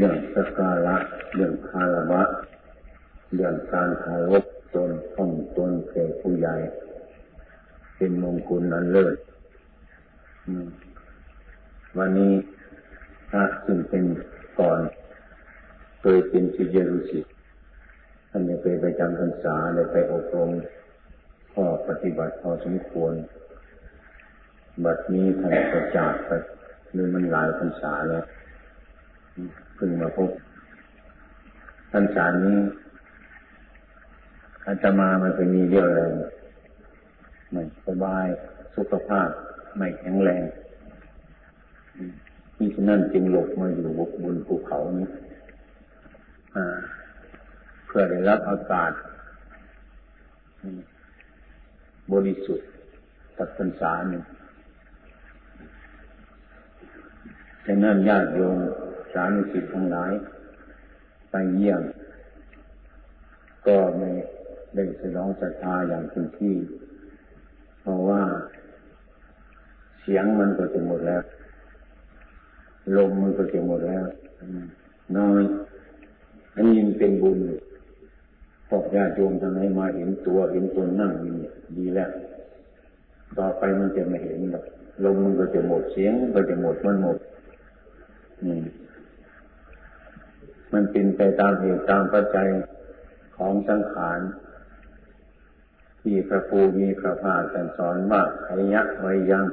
เรื่องสการะเรื่องคารวะเรื่องการคารพตนท่องตนแก่ผู้ใหญ่ เป็นมงคลนั้นเลิศวันนี้พระซึ่งเป็นก่อนเคยเป็นศิษยรุสิตท่านไปไปจำพรรษาเลยไปอบรมข้อปฏิบัติพอสมควร บัดนี้ท่านประจากไปนี่มันหลายพรรษาแล้ว เพิ่งมาพบพรรษานี้อาจมามันจะมีเยอะเลยไม่สบายสุขภาพไม่แข็งแรงนี่ฉะนั้นจึงหลบมาอยู่บนภูเขานี้เพื่อได้รับอากาศบริสุทธิ์ตัดพรรษาหนึ่งฉะนั้นญาติโยมามีสิทธิ์ทั้งหลายไปเยี่ยม ก็ไม่ได้สนองศรัทธาอย่างเต็มที่ เพราะว่า เสียงมันก็จะหมดแล้ว ลมมันก็จะหมดแล้วน้อยอันนี้เป็นบุญพวกญาติโยมทำไมมาเห็นตัวเห็นคนนั่งนี่ดีแล้ว ต่อไปมันจะไม่เห็นหรอกลมมันก็จะหมดเสียงก็จะหมดมันหมดมั มันเป็นไปตามเหตุตามปัจจัยของสังขารที่พระภูมีพระภาคสอนว่าขยักไวยัง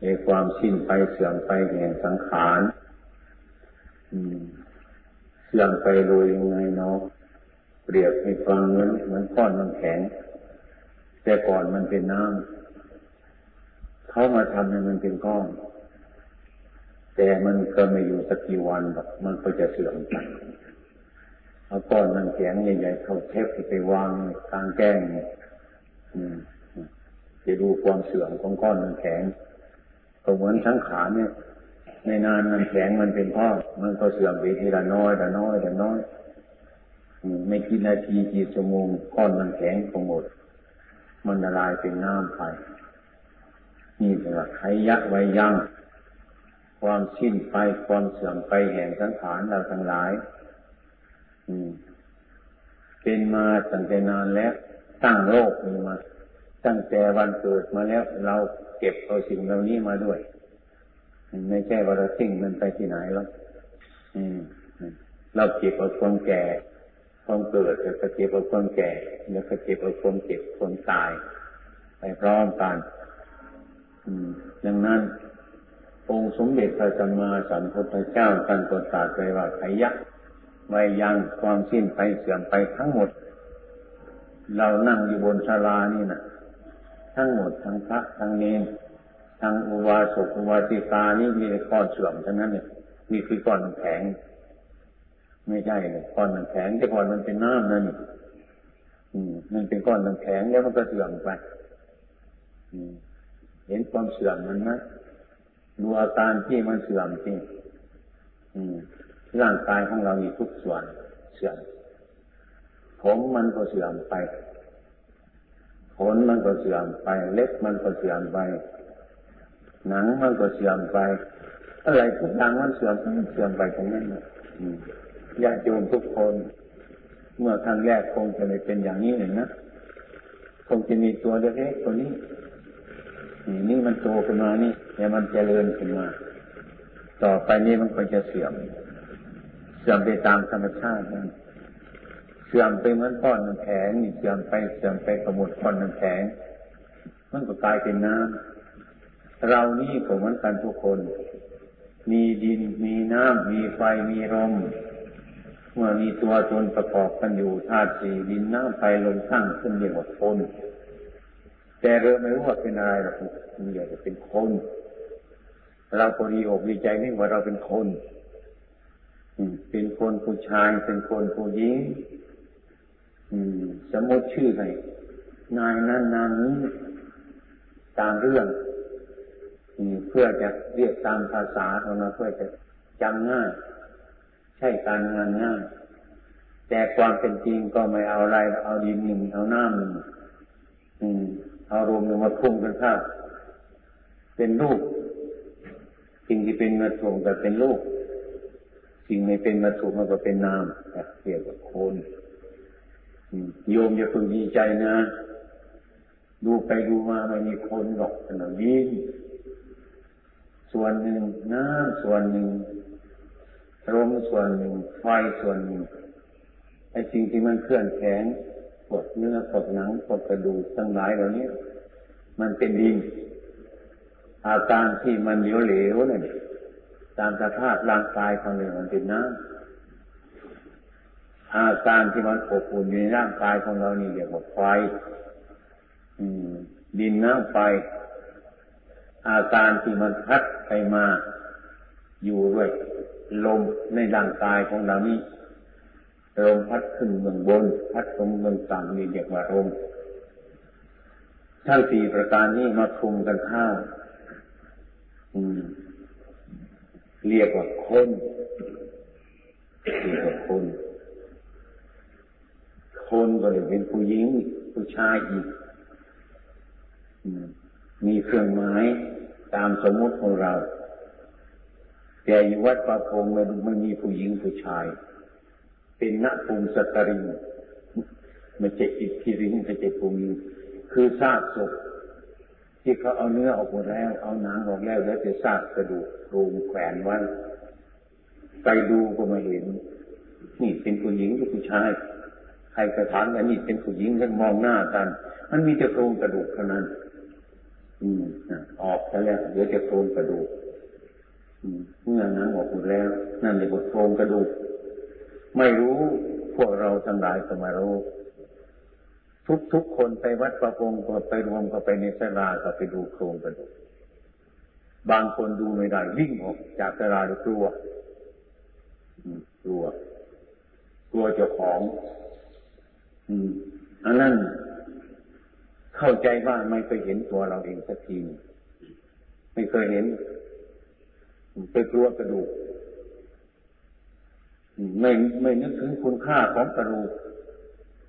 ในความสิ้นไปเสื่อมไปแห่งสังขารเสื่อมไปโดยยังไงเนาะเปรียบให้ฟังเหมือนเหมือนก้อนมันแข็ง แต่ก่อนมันเป็นน้ำเขามาทำให้มันเป็นก้อน แต่มันก็ไม่อยู่สักกี่วันหรอกมันก็จะเสื่อมไปเอาก้อนมันแข็งใหญ่ๆเข้าเทปไปวางกลางแก้งจะดูความเสื่อมของก้อนมันแข็งก็เหมือนสังขาเนี่ยในนานมันแข็งมันเป็นพ่อมันก็เสื่อมไปทีละน้อยละน้อยละน้อยไม่กี่นาทีกี่ชั่วโมงก้อนมันแข็งก็หมด มันละลายเป็นน้ำไปนี่เป็นว่าไขยะไว้ยั่ง ความสิ้นไปความเสื่อมไปแห่งสังขารเราทั้งหลายเป็นมาตั้งแต่นานแล้วตั้งโลกนี้มา ตั้งแต่วันเกิดมาแล้ว เราเก็บเอาสิ่งเหล่านี้มาด้วย ไม่ใช่ว่าเราทิ้งมันไปที่ไหนหรอกเราเก็บเอาความแก่ ความเกิดแล้วก็เก็บเอาความแก่ แล้วก็เก็บเอาความเจ็บความตาย ไปพร้อมกันดังนั้น องค์สมเด็จพระสัมมาสัมพุทธเจ้าท่านก็ตรัสไว้ว่าไขยะไวยังความสิ้นไปเสื่อมไปทั้งหมด เรานั่งอยู่บนศาลานี่นะทั้งหมดทั้งพระทั้งเนรทั้งอุวาสกอุวาสิกานี่มีก้อนเสื่อมทั้งนั้นเนี่ยมีคือก้อนแข็ง ไม่ใช่เลยก้อนมันแข็งแต่ก่อนมันเป็นน้ำนั่นอืมมันเป็นก้อนมันแข็งแล้วมันก็เสื่อมไปเห็นความเสื่อมมันนะ ดูอาการที่มันเสื่อมจริงร่างกายของเรามีทุกส่วนเสื่อม ผมมันก็เสื่อมไป ขนมันก็เสื่อมไป เล็บมันก็เสื่อมไป หนังมันก็เสื่อมไปอะไรทุกอย่างมันเสื่อมเสื่อมไปตรงนั้นญาติโยมทุกคน เมื่อครั้งแรกคงจะไม่เป็นอย่างนี้เลยนะคงจะมีตัวเล็กๆตัวนี้นี่มันโตขึ้นมานี่ แต่มันจเจริญขึ้นมา ต่อไปนี้มันก็จะเสื่อม เสื่อมไปตามธรรมชาตินั่นเสื่อมไปเหมือนก้อนน้ำแข็งเสื่อมไปเสื่อมไปกระหมดก้อนน้ำแข็งมันก็กลายเป็นน้ำเรานี่ก็เหมือนกันทุกคน มีดินมีน้ำมีไฟมีลมเมื่อมีตัวตนประกอบกันอยู่ธาตุสี่ดินน้ำไฟลมตั้งขึ้นเรียกว่าคน แต่เราไม่รู้ว่าเป็นอะไรหรอกมันอยากจะเป็นคน เราก็ดีอกดีใจนี่ว่าเราเป็นคน เป็นคนผู้ชาย เป็นคนผู้หญิงสมมติชื่อให้นายนั้นนานนี้ตามเรื่องเพื่อจะเรียกตามภาษาของเราเพื่อจะจำง่ายใช่การงานง่ายแต่ความเป็นจริงก็ไม่เอาอะไรเอาดินหนึ่งเอาน้ำหนึ่งอารมณ์มาทุ่มกันข้าเป็นรูป สิ่งที่เป็นเงินทงแต่เป็นรูปสิ่งไม่เป็นวัตถุมันก็เป็นนามเรียกว่าคนโยมอย่าเพึงดีใจนะ ดูไปดูมาไม่มีคนหรอกขนาดนี้ส่วนหนึ่งน้ำส่วนหนึ่งลมส่วนหนึ่งไฟส่วนหนึ่งไอ้สิ่งที่มันเคลื่อนแข็งปวดเนื้อปวดหนังปวดกระดูกทั้งหลายเหล่านี้มันเป็นดิน อาการที่มันเหลวๆนี่ยตามสภาพร่างกายของเรามันเป็นน้ำอาการที่มันอบอุ่นในร่างกายของเรานี่เรียกว่าไฟดินน้ำไฟ อาการที่มันพัดไปมาอยู่ด้วยลมในร่างกายของเรานี่ลมพัดขึ้นเมืองบน พัดลงเมืองต่ำนี่เรียกว่าลมทั้งสี่ประการนี้มาคุมกันเข้า เรียกว่าคนเรียกว่าคน คนก็เลยเป็นผู้หญิง ผู้ชายอีกมีเครื่องหมายตามสมมติของเรา แต่อยู่วัดประพงมันไม่มีผู้หญิงผู้ชาย เป็นนักภูมิสตริงมันจะอิทธิริงมันจะภูมิคือซากศพ ที่เขาเอาเนื้อออกหมดแล้ว เอาหนังออกแล้วแล้วจะซากกระดูกโรูมแขวนไว้ไปดูก็มาเห็น นี่เป็นผู้หญิงหรือผู้ชายใครกระถางอันนี้เป็นผู้หญิงแล้วมองหน้ากัน มันมีแต่โครงกระดูกเท่านั้น อืมออกไปแล้วเดี๋ยวจะโครงกระดูกเมื่อนั้นออกหมดแล้ว นั่นเรียกว่าโครงกระดูก ไม่รู้พวกเราทั้งหลายสมารู้ ทุกทุกคนไปวัดประพงก็ไปรวมก็ไปในสลาก็ไปดูโครงกระดูกบางคนดูไม่ได้วิ่งออกจากสลาด้วยกลัวกลัว กลัวเจ้าของ อืมอันนั้นเข้าใจว่าไม่เคยเห็นตัวเราเองสักทีไม่เคยเห็นไปกลัวกระดูกไม่ไม่นึกถึงคุณค่าของกระดูก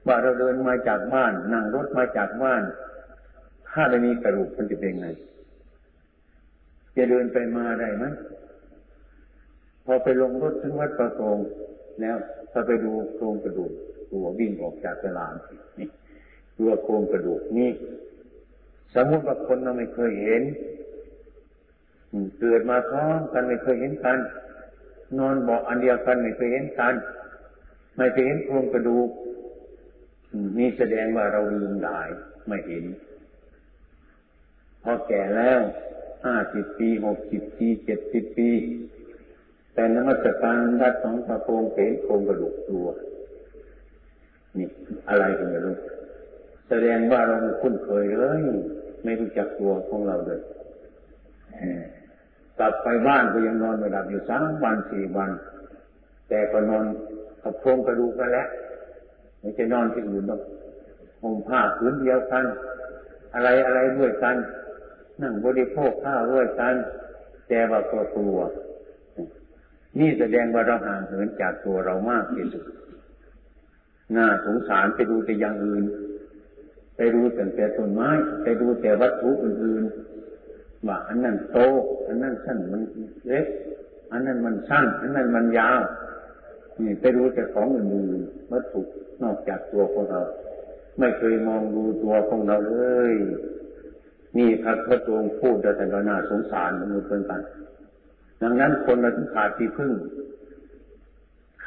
ว่าเราเดินมาจากบ้านนั่งรถมาจากบ้าน ถ้าไม่มีกระดูกมันจะเป็นไงจะเดินไปมาได้ไหมพอไปลงรถถึงวัดประโงแล้วพอไปดูโครงกระดูกตัววิ่งออกจากสลามนี่ตัวโครงกระดูกนี่สมมติว่าคนเราไม่เคยเห็นเกิดมาพร้อมกันไม่เคยเห็นกัน นอนเบอกอันเดียวกันไม่เคยเห็นกัน ไม่เคยเห็นโครงกระดูก นี่แสดงว่าเราลืมได้ไม่เห็น พอแก่แล้วห้าสิบปีหกสิบปีเจ็ดสิบปี แต่นมัสการรัดสองพระโคงเป็นโครงกระดูกตัว นี่อะไรกันไม่รู้แสดงว่าเราคุ้นเคยเลยไม่รู้จักตัวของเราเลยกลับไปบ้านก็ยังนอนไม่หลับอยู่สามวันสี่วัน แต่ก็นอนกับโครงกระดูกกันแล้ว ไม่ใช่นอนที่อื่นหรอกห่มผ้าผืนเดียวกัน อะไรอะไรด้วยกัน นั่งบริโภคข้าวด้วยกัน แต่ว่าตัวกลัว นี่แสดงว่าเราห่างเหินจากตัวเรามากที่สุดน่าสงสารไปดูแต่อย่างอื่น ไปดูแต่แต่ต้นไม้ ไปดูแต่วัตถุอื่นๆว่าอันนั้นโต อันนั้นสั้นมันเล็ก อันนั้นมันสั้น อันนั้นมันยาว นี่ไปดูแต่ของอื่นๆวัตถุ นอกจากตัวของเรา ไม่เคยมองดูตัวของเราเลยนี่พระพุทธองค์พูดแต่ก็น่าสงสารมนุษย์เพื่อนกัน ดังนั้นคนเราต้องขาดที่พึ่ง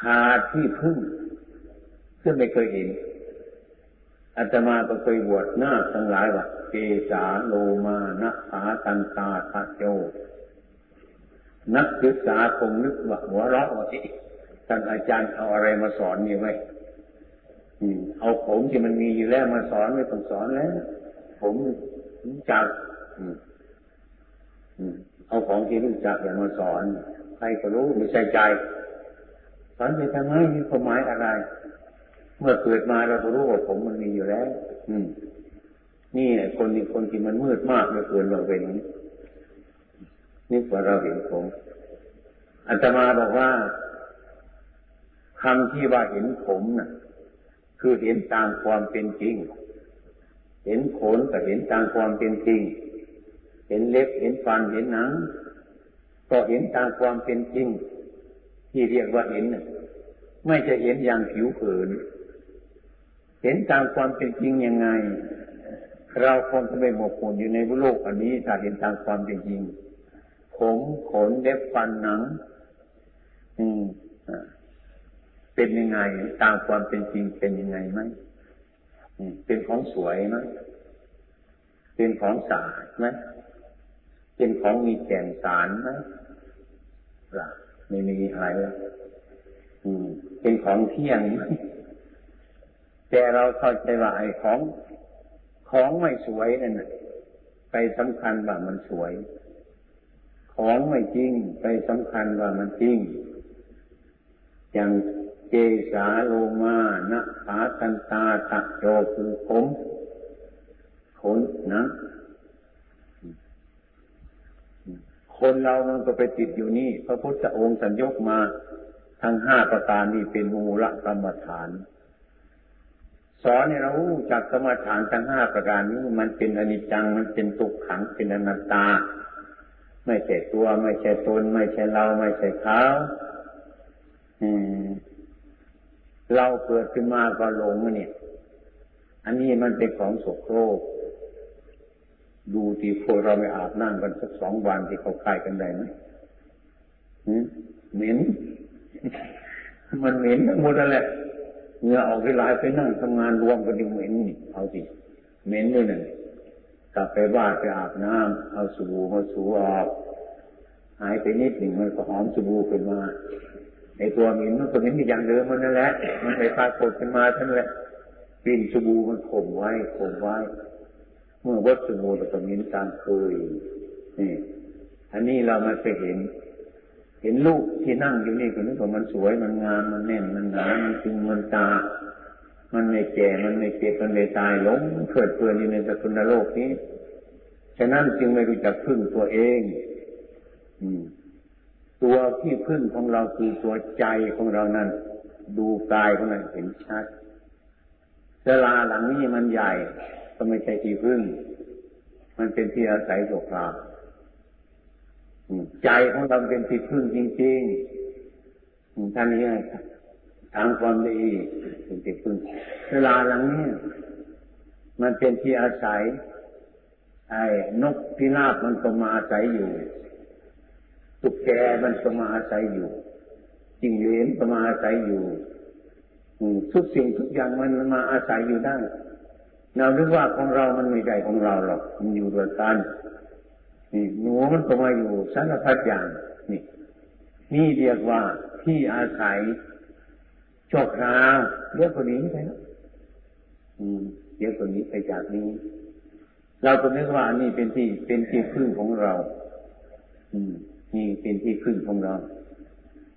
ขาดที่พึ่งซึ่งไม่เคยเห็นอาตมาก็เคยบวชหน้าทั้งหลายว่าเกสาโลมานะขาตันตาทะโจ นักศึกษาคงนึกว่าหัวเราะว่าที่ท่านอาจารย์เอาอะไรมาสอนนี่ไหม เอาผมที่มันมีอยู่แล้วมาสอนไม่ต้องสอนแล้ว ผมรู้จักเอาของที่รู้จักอย่ามาสอนใครก็รู้ไม่ใช่ใจ สอนไปทำไมมีความหมายอะไร เมื่อเกิดมาเราก็รู้ว่าผมมันมีอยู่แล้ว อืม นี่คนนี้คนที่มันมืดมากเหลือเกินเราเป็นนี่พอเราเห็นผมอาตมาบอกว่าคำที่ว่าเห็นผมน่ะ คือเห็นตามความเป็นจริง เห็นขนก็เห็นตามความเป็นจริง เห็นเล็บเห็นฟันเห็นหนัง ก็เห็นตามความเป็นจริง ที่เรียกว่าเห็นไม่จะเห็นอย่างผิวเผิน เห็นตามความเป็นจริงยังไง เราคงจะไม่หมกมุ่นอยู่ในโลกอันนี้ถ้าเห็นตามความเป็นจริง ผมขนเล็บฟันหนัง อืม เป็นยังไงตามความเป็นจริงเป็นยังไงไหมเป็นของสวยไหมเป็นของสะอาดไหมเป็นของมีแก่นสารไหมล่ะไม่มีอะไรเป็นของเที่ยงไหมแต่เราเข้าใจว่าไอ้ของของไม่สวยนั่นไปสำคัญว่ามันสวย ของไม่จริงไปสำคัญว่ามันจริง อย่าง เจสาโลมานะขาตันตาตะโจคือผมขนนะ คนเรามันก็ไปติดอยู่นี่ พระพุทธองค์สัญญกมาทั้งห้าประการนี้เป็นมูลกรรมฐาน สอนให้เราจากกรรมฐานทั้งห้าประการนี้ มันเป็นอนิจจังมันเป็นตุกขังเป็นอนัตตา ไม่ใช่ตัว ไม่ใช่ตน ไม่ใช่เราไม่ใช่เขา เราเกิดขึ้นมาก็หลงเนี่ย อันนี้มันเป็นของโสโครกดูที่พวกเราไม่อาบน้ำกันสักสองวันที่เขาคายกันได้ไหมเหม็น มันเหม็นทั้งหมดนั่นแหละเงื่อออกไปลายไปนั่งทำงานรวมกันดิเหม็นนี่เอาสิเหม็นด้วยนั่นกลับไปบ้านไปอาบน้ำเอาสบู่มาสูออกหายไปนิดหนึ่งมันก็หอมสบู่ขึ้นมา ไอตัวเหม็นมันก็เหม็นอย่างเดิมมันนั่นแหละ มันไปปรากฏขึ้นมาท่านแหละปิ่นสบู่มันข่มไว้ข่มไว้ เมื่อวัตถุโมตก็มินตามเคยนี่อันนี้เรามาไปเห็น เห็นลูกที่นั่งอยู่นี่ก็นึกว่ามันสวยมันงามมันแน่นมันหนามันจริงมันตา มันไม่แก่มันไม่เจ็บมันไม่ตายหลงเกิดเพลินอยู่ในสกุลโลกนี้ฉะนั้นจึงไม่รู้จักพึ่งตัวเอง อืม ตัวที่พึ่งของเราคือตัวใจของเรานั้น ดูกายของเราเห็นชัดเวลาหลังนี้มันใหญ่ ก็ไม่ใช่ที่พึ่ง มันเป็นที่อาศัยชั่วคราใจของเราเป็นที่พึ่งจริงๆท่านนี้ทางความดีเป็นที่พึ่งเวลาหลังนี้มันเป็นที่อาศัย ไอ้นกพิราบมันก็มาอาศัยอยู่ ตุกแกมันก็มาอาศัยอยู่จิงเหลนก็มาอาศัยอยู่ทุกสิ่งทุกอย่างมันมาอาศัยอยู่ได้เราคิดว่าของเรามันไม่ใช่ของเราหรอกมันอยู่ด้วยกันนี่หนูมันก็มาอยู่สารพัดอย่างนี่นี่เรียกว่าที่อาศัยจกราวเรียกคนนี้ไปแล้วเรียกคนนี้ไปจากนี้ เราก็นึกว่าอันนี้เป็นที่เป็นที่พึ่งของเรา อืม นี่เป็นที่พึ่งของเรา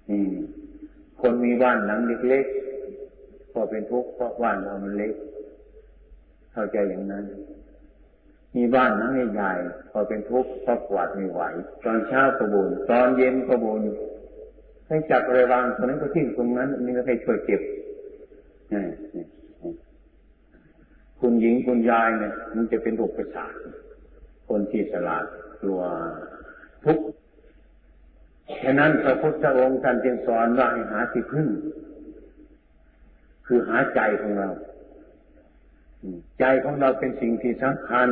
อืมคนมีบ้านหลังเล็กๆก็เป็นทุกข์เพราะบ้านเรามันเล็ก เข้าใจอย่างนั้น มีบ้านนั้งใหญ่พอเป็นทุกข์เพอกวาดไม่ไหว ตอนเช้าก็บุญตอนเย็นก็บุญให้จับอะไรวางตรงนั้นก็ทิ้งตรงนั้นนี่ก็ให้ช่วยเก็บคุณหญิงคุณยายเนี่ย มันจะเป็นโรคประสาทคนที่สลาดกลัวทุกข์ ฉะนั้นพระพุทธองค์ท่านจึงสอนว่าให้หาที่พึ่ง คือหาใจของเรา ใจของเราเป็นสิ่งที่สำคัญ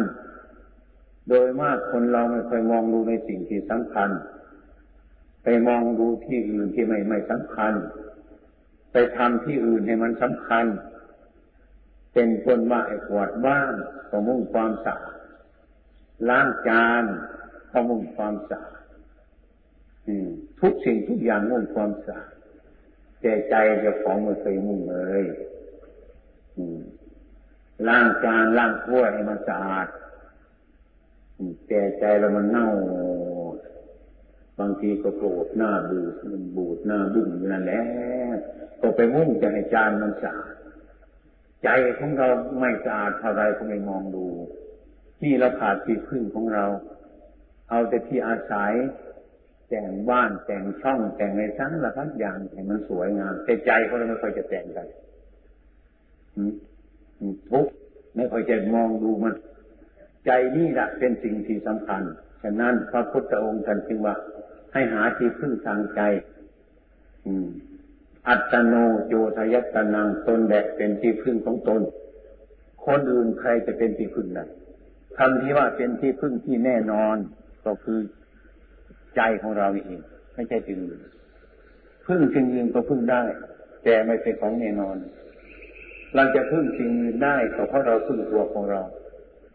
โดยมากคนเราไม่เคยมองดูในสิ่งที่สำคัญ ไปมองดูที่อื่นที่ไม่ไม่สำคัญ ไปทำที่อื่นให้มันสำคัญ เป็นคนว่าไอ้ขวดบ้านก็มุ่งความสะอาดล้างจานก็มุ่งความสะอาด ทุกสิ่งทุกอย่างมุ่งความสะอาดแต่ใจเจ้าของไม่เคยมุ่งเลยล้างจานล้างถ้วยให้มันสะอาดแต่ใจเรามันเน่า บางทีก็โกรธหน้าบูดมันบูดหน้าบึ้งนั่นแหละก็ไปมุ่งจะให้จานมันสะอาดใจของเราไม่สะอาดเท่าไรก็ไม่มองดู ที่เราขาดที่พึ่งของเรา เอาแต่ที่อาศัย แต่งบ้านแต่งช่องแต่งในทั้งละทั้งอย่างให้มันสวยงามแต่ใจเขาเราไม่ค่อยจะแต่งกันทุกไม่ค่อยจะมองดูมัน ใจนี่แหละเป็นสิ่งที่สำคัญฉะนั้นพระพุทธองค์ท่านจึงว่า ให้หาที่พึ่งทางใจ อืม อัตโนโยทยัตนังตนแดกเป็นที่พึ่งของตน คนอื่นใครจะเป็นที่พึ่งได้คำที่ว่าเป็นที่พึ่งที่แน่นอน ก็คือ ใจของเราเองไม่ใช่สิ่งอื่นพึ่งสิ่งอื่นก็พึ่งได้ แต่ไม่เป็นของแน่นอน เราจะพึ่งสิ่งอื่นได้ก็เพราะเราพึ่งตัวของเรา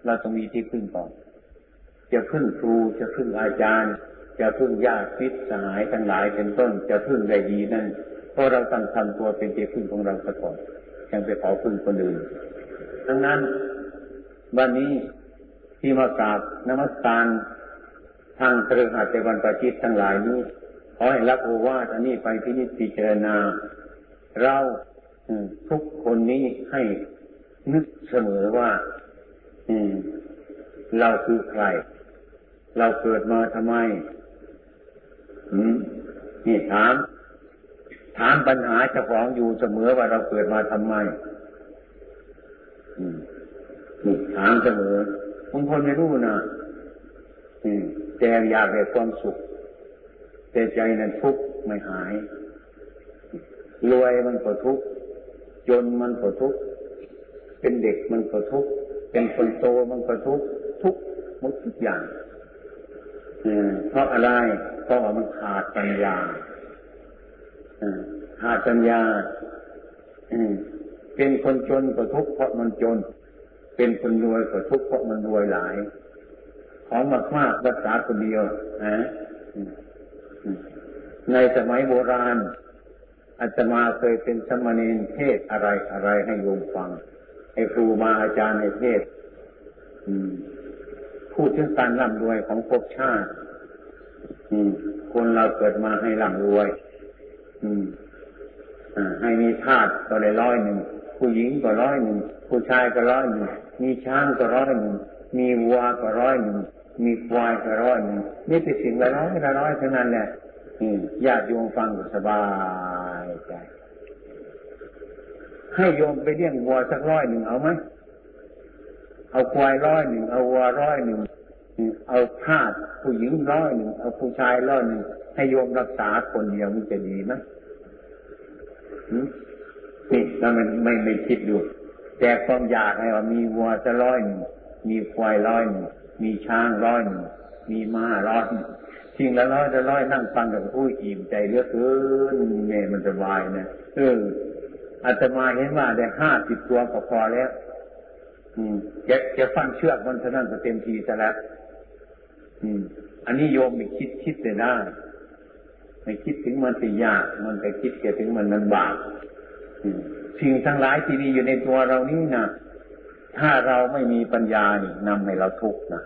เราต้องมีที่พึ่งก่อนจะพึ่งครูจะพึ่งอาจารย์ จะพึ่งญาติพิษสหายทั้งหลายเป็นต้น จะพึ่งได้ดีนั่นเพราะเราตั้งทำตัวเป็นที่พึ่งของเราซะก่อนยังไปขอพึ่งคนอื่นดังนั้นวันนี้ที่มากราบนมัสการ ทางเครือข่ายเจวันประจิตทั้งหลายนี้ขอให้รับโอวาทอันนี้ไปพินิจพิจารณา เราทุกคนนี้ให้นึกเสมอว่าเราคือใคร เราเกิดมาทำไมนี่ถาม ถามปัญหาเจ้าของอยู่เสมอว่าเราเกิดมาทำไมนี่ถามเสมอบางคนไม่รู้นะอืม แต่อยากได้ความสุข แต่ใจนั้นทุกข์ไม่หาย รวยมันก็ทุกข์จนมันก็ทุกข์เป็นเด็กมันก็ทุกข์เป็นคนโตมันก็ทุกข์ทุกหมดทุกอย่างเพราะอะไรเพราะว่ามันขาดปัญญาขาดปัญญาเป็นคนจนก็ทุกข์เพราะมันจน เป็นคนรวยก็ทุกข์เพราะมันรวยหลาย ของมากมากรักษาคนเดียวนะในสมัยโบราณอาตมาเคยเป็นสมณีเทศอะไรอะไรให้โยมฟังให้ครูมาอาจารย์ในเทศพูดถึงการร่ำรวยของภพชาติคนเราเกิดมาให้ร่ำรวยให้มีทาสก็ได้ร้อยหนึ่งผู้หญิงก็ร้อยหนึ่งผู้ชายก็ร้อยหนึ่งมีช้างก็ร้อยหนึ่งมีวัวก็ร้อยหนึ่ง มีควายก็ร้อยหนึ่งนี่เป็นสิ่งละร้อยละร้อยเท่านั้นแหละญาติโยมฟังสบายใจ ให้โยมไปเลี้ยงวัวสักร้อยหนึ่งเอาไหมเอาควายร้อยหนึ่งเอาวัวร้อยหนึ่งเอาทาสผู้หญิงร้อยหนึ่งเอาผู้ชายร้อยหนึ่งให้โยมรักษาคนเดียวมันจะดีไหมนี่เราไม่ไม่ไม่คิดดูแต่ความอยากให้ว่ามีวัวจะร้อยหนึ่งมีควายร้อยหนึ่ง มีช้างร้อยหนึ่งมีม้าร้อยสิ่งละร้อยละร้อยนั่งฟังกับผู้อิ่มใจเลือกเกินเนี่ยมันสบายนะเอออาตมาเห็นว่าได้ห้าสิบตัวก็พอแล้ว อืมแกแกฟังเชือกมันเท่านั้นก็เต็มทีซะแล้วอืม อันนี้โยมไม่คิดคิดแต่ได้ไม่คิดถึงมันสิยากมันไปคิดแกถึงมันมันบาปสิ่งทั้งหลายที่มีอยู่ในตัวเรานี่นะ ถ้าเราไม่มีปัญญานี่นำให้เราทุกข์นะ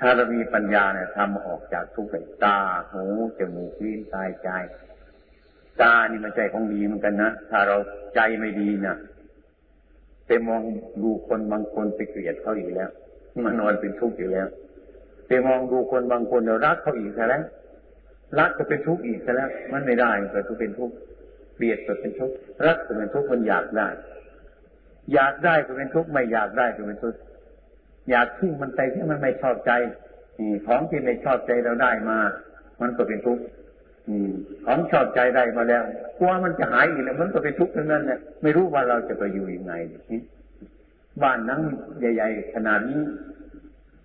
ถ้าเรามีปัญญาเนี่ยทำออกจากทุกข์ไปตาหูจมูกลิ้นกายใจตานี่มันใจของดีเหมือนกันนะถ้าเราใจไม่ดีเนี่ยไปมองดูคนบางคนไปเกลียดเขาอีกแล้ว มันนอนเป็นทุกข์อยู่แล้วไปมองดูคนบางคนเรารักเขาอีกแล้วรักก็เป็นทุกข์อีกแล้ว มันไม่ได้ก็ต้องเป็นทุกข์เกลียดก็เป็นทุกข์รักก็เป็นทุกข์มันอยากได้ อยากได้ก็เป็นทุกข์ไม่อยากได้ก็เป็นทุกข์อยากทิ้งมันไปที่มันไม่ชอบใจของที่ไม่ชอบใจเราได้มา มันก็เป็นทุกข์ของชอบใจได้มาแล้วกลัวมันจะหายอีกแล้วมันก็เป็นทุกข์ทั้งนั้นเนี่ยไม่รู้ว่าเราจะไปอยู่ยังไงบ้านนั้นใหญ่ ๆ ขนาดนี้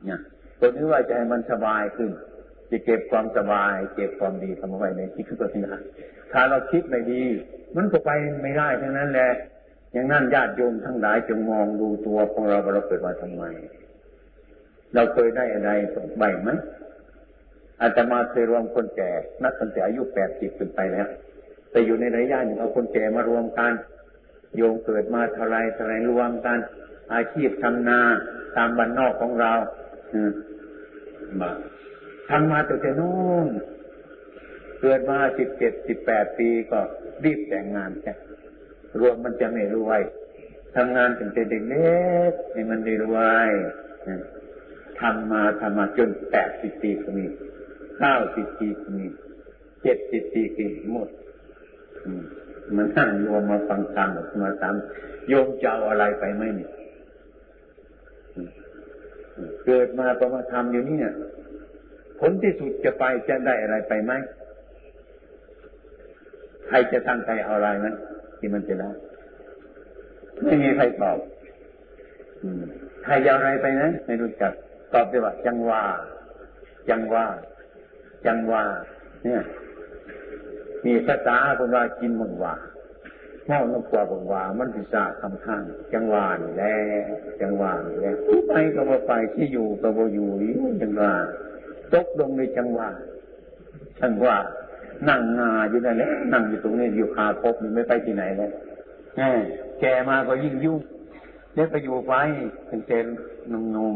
เนี่ยก็นึกว่าจะให้มันสบายขึ้น จะเก็บความสบาย เก็บความดีทำเอาไว้ในที่คือตัวที่นั้ถ้าเราคิดไม่ดี มันก็ไปไม่ได้ทั้งนั้นแหละ อย่างนั้นญาติโยมทั้งหลายจงมองดูตัวของเราว่าเราเกิดมาทำไม เราเคยได้อะไรใบไหมอาตมาเคยรวมคนแก่นักตั้งแต่อายุแปดสิบขึ้นไปแล้ว แต่อยู่ในระยะหนึ่งเอาคนแก่มารวมกัน โยมเกิดมาเท่าไรเท่าไรรวมกัน อาชีพทำนาตามบ้านนอกของเราอืมาทำมาตั้งแต่นู้นเกิดมาสิบเจ็ดสิบแปดปีก็รีบแต่งงานแค่ รวมมันจะไม่รวยทำงานตั้งแต่เด็กเล็กให้มันได้รวยทำมาทำมาจนแปดสิบปีก็มีเก้าสิบปีก็มีเจ็ดสิบปีก็มีหมดมันนั่งโยมมาฟังธรรมมาตามโยมจะเอาอะไรไปไหมเนี่ยเกิดมาประมาทำอยู่นี่เนี่ยผลที่สุดจะไปจะได้อะไรไปไหมใครจะตั้งใจเอาอะไรนั้น ที่มันจะได้ไม่มีใครตอบใครจะอะไรไปนะไม่รู้จัก ตอบได้ว่าจังว่าจังว่าจังว่าเนี่ยมีภาษาคนว่ากินมึงว่าเมาน้ำกว่าบอกว่า มันพิซาคำข้างจังหวานแล้วจังหวานแล้ไปก็บ่ไปที่อยู่ก็บ่อยู่นี่จังหวาตกลงในจังหวะจังหวะ นั่งงาอยู่นั่นแหละนั่งอยู่ตรงนี้อยู่คาพบไม่ไปที่ไหนเลยแกมาก็ยิ่งยุ่งเดี๋ยวไปอยู่ไปเป็นเจนนุ่ม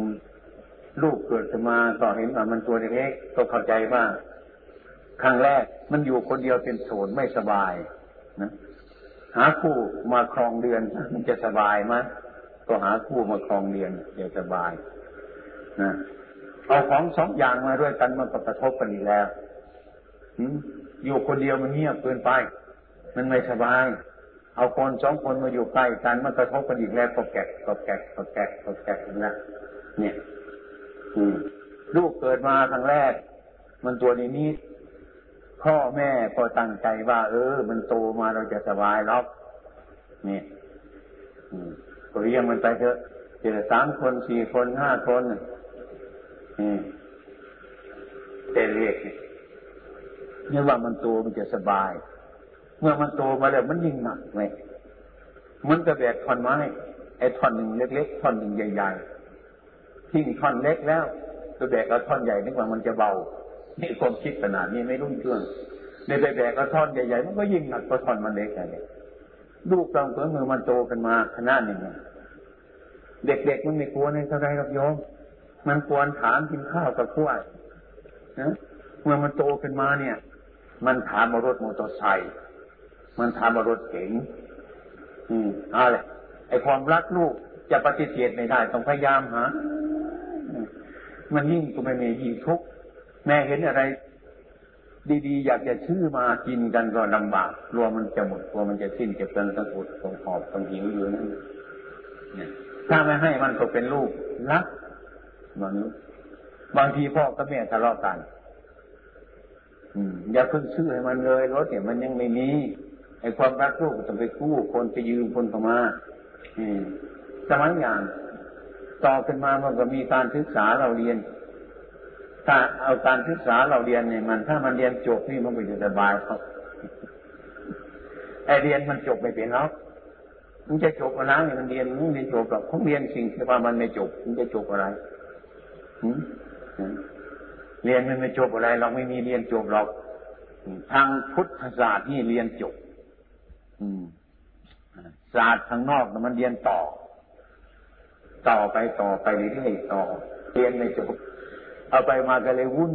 ๆลูกเกิดมาก็เห็นว่ามันตัวเล็กก็เข้าใจว่าครั้งแรกมันอยู่คนเดียวเป็นโสดไม่สบายนะหาคู่มาครองเดือนมันจะสบายไหมก็หาคู่มาครองเดือนจะสบายนะเอาของสองอย่างมาด้วยกันมันก็กระทบกันอีกแล้ว อยู่คนเดียวมันเงียบเกินไป มันไม่สบาย เอาคนสองคนมาอยู่ใกล้กันมันกระทบกันอีกแล้วก็แกะก็แกะก็แกะก็แกะนะเนี่ยอืลูกเกิดมาครั้งแรก มันตัวนี้นี้พ่อแม่ก็ตั้งใจว่า เออ มันโตมาเราจะสบายแล้วนี่ก็เรียงมันไปเถอะเจอสามคนสี่คนห้าคนนี่เป็นเรียกนี่ ว่ามันโตมันจะสบาย เมื่อมันโตมาแล้วมันยิ่งหนักเลยมันจะแบกท่อนไม้ไอ้ท่อนหนึ่งเล็กๆท่อนหนึ่งใหญ่ๆทิ้งท่อนเล็กแล้วตัวแบกเอาท่อนใหญ่นึกว่ามันจะเบานี่ความคิดขนาดนี้ไม่รุ่งเรื่องในไปแบกกระท่อนใหญ่ๆมันก็ยิ่งหนักกระท่อนมันเล็กอะไรลูกเราเพื่อมือมันโตกันมาขนาดนี้เด็กๆมันไม่กลัวในเท่าไรหรอกโยมมันควรถามกินข้าวกับขั้วนะเมื่อมันโตขึ้นมาเนี่ย มันถามมารถมอเตอร์ไซค์มันถามมารถเก๋งอืมอะไรไอความรักลูกจะปฏิเสธไม่ได้ ต้องพยายามหามันยิ่งก็ไม่มียิ่งทุกข์แม่เห็นอะไร ดีๆ อยากจะชื่อมากินกันก็ลำบากกลัวมันจะหมดกลัวมันจะสิ้นเก็บกันต้องอดต้องหอบต้องหิวอยู่นั่นถ้าไม่ให้มันก็เป็นลูกรักบางบางทีพ่อกับแม่ทะเลาะกัน อย่าเพิ่งซื้อให้มันเลยรถเนี่ยมันยังไม่มีไอ้ความรักลูกต้องไปกู้คนไปยืมคนเข้ามาสมัยอย่างต่อขึ้นมามันก็มีการศึกษาเราเรียน ถ้าเอาการศึกษาเราเรียนเนี่ยมัน ถ้ามันเรียนจบนี่มันก็จะสบายครับไอเรียนมันจบไม่เป็นหรอกมันจะจบอะไรมันเรียนมันไม่จบหรอกเขาเรียนสิ่งที่ว่ามันไม่จบ มันจะจบอะไร เรียนมันไม่จบอะไรเราไม่มีเรียนจบหรอกทางพุทธศาสตร์นี่เรียนจบศาสตร์ทางนอกมันเรียนต่อ ต่อไปต่อไปเรื่อยๆต่อ เรียนไม่จบ เอาไปมาก็เลยวุ่น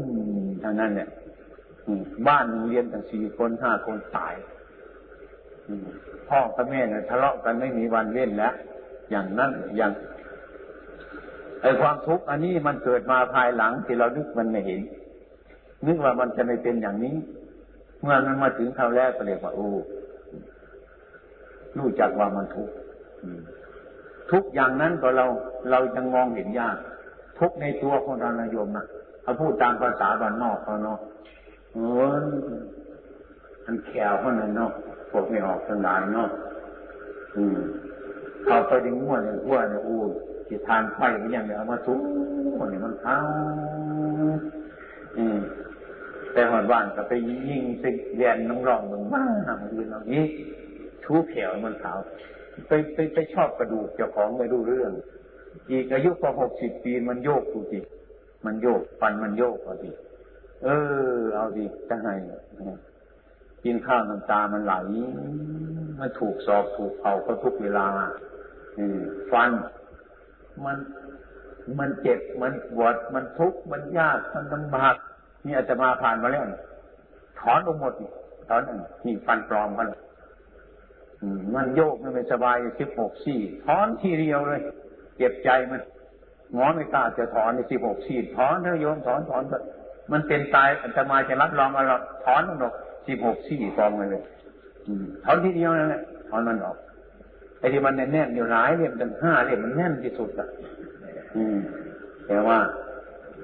ทางนั้น เนี่ยบ้านเรียนตั้งสี่คนห้าคนตายพ่อกับแม่เนี่ยทะเลาะกันไม่มีวันเว้นแล้วอย่างนั้นอย่าง ไอความทุกข์อันนี้มันเกิดมาภายหลังที่เรานึกมันไม่เห็น นึกว่ามันจะไม่เป็นอย่างนี้ เมื่อมันมาถึงคราวแรกก็เลยว่าโอ้รู้จักว่ามันทุกข์ทุกอย่างนั้นก็เราเรายังมองเห็นยาก ทุกในตัวของเรานายมนะเขาพูดตามภาษาบ้านนอกเขาเนาะโอ้ยอันแขวเขานั่นเนาะพวกไม่ออกสนานเนาะอืมเขาไปดึงม้วนอย่างอ้วนเนี่ยอู้ จิตทานไฟมันอย่างเดียวมาทุกคนเนี่ยมันเท้าอืมแต่หอดบ้านก็ไปยิงสิเรียนน้องรองมึงบ้าหางยืนเอานี้ชูแขวมันขาวไปไปไปชอบกระดูกเจ้าของไม่รู้เรื่อง อีกอายุพอหกสิบปีมันโยกดูสิมันโยกฟันมันโยกเอาสิเออ เอาสิจะให้กินข้าวน้ำตามันไหล มันถูกสอบถูกเผาก็ทุกเวลาฟัน มันมันเจ็บมันปวดมันทุกข์มันยากมันลำบากนี่อาจจะมาผ่านมาแล้วถอนออกหมดถอนนี่ฟันปลอมมันมันโยกมันไม่สบายสิบหกสี่ถอนทีเดียวเลย เจ็บใจมันหมอไม่กล้าจะถอนในสิบหกฉีดถอนเถอะโยมถอนถอนมันเป็นตายอัตมาจะรับรองอาหรถอนมันออกสิบหกฉีดกองเลยถอนทีเดียวนั่นแหละถอนมันออก ไอ้ที่มันแน่นๆอยู่หลายเล่มตั้งห้าเล่มมันแน่นที่สุดอะ อืม แต่ว่า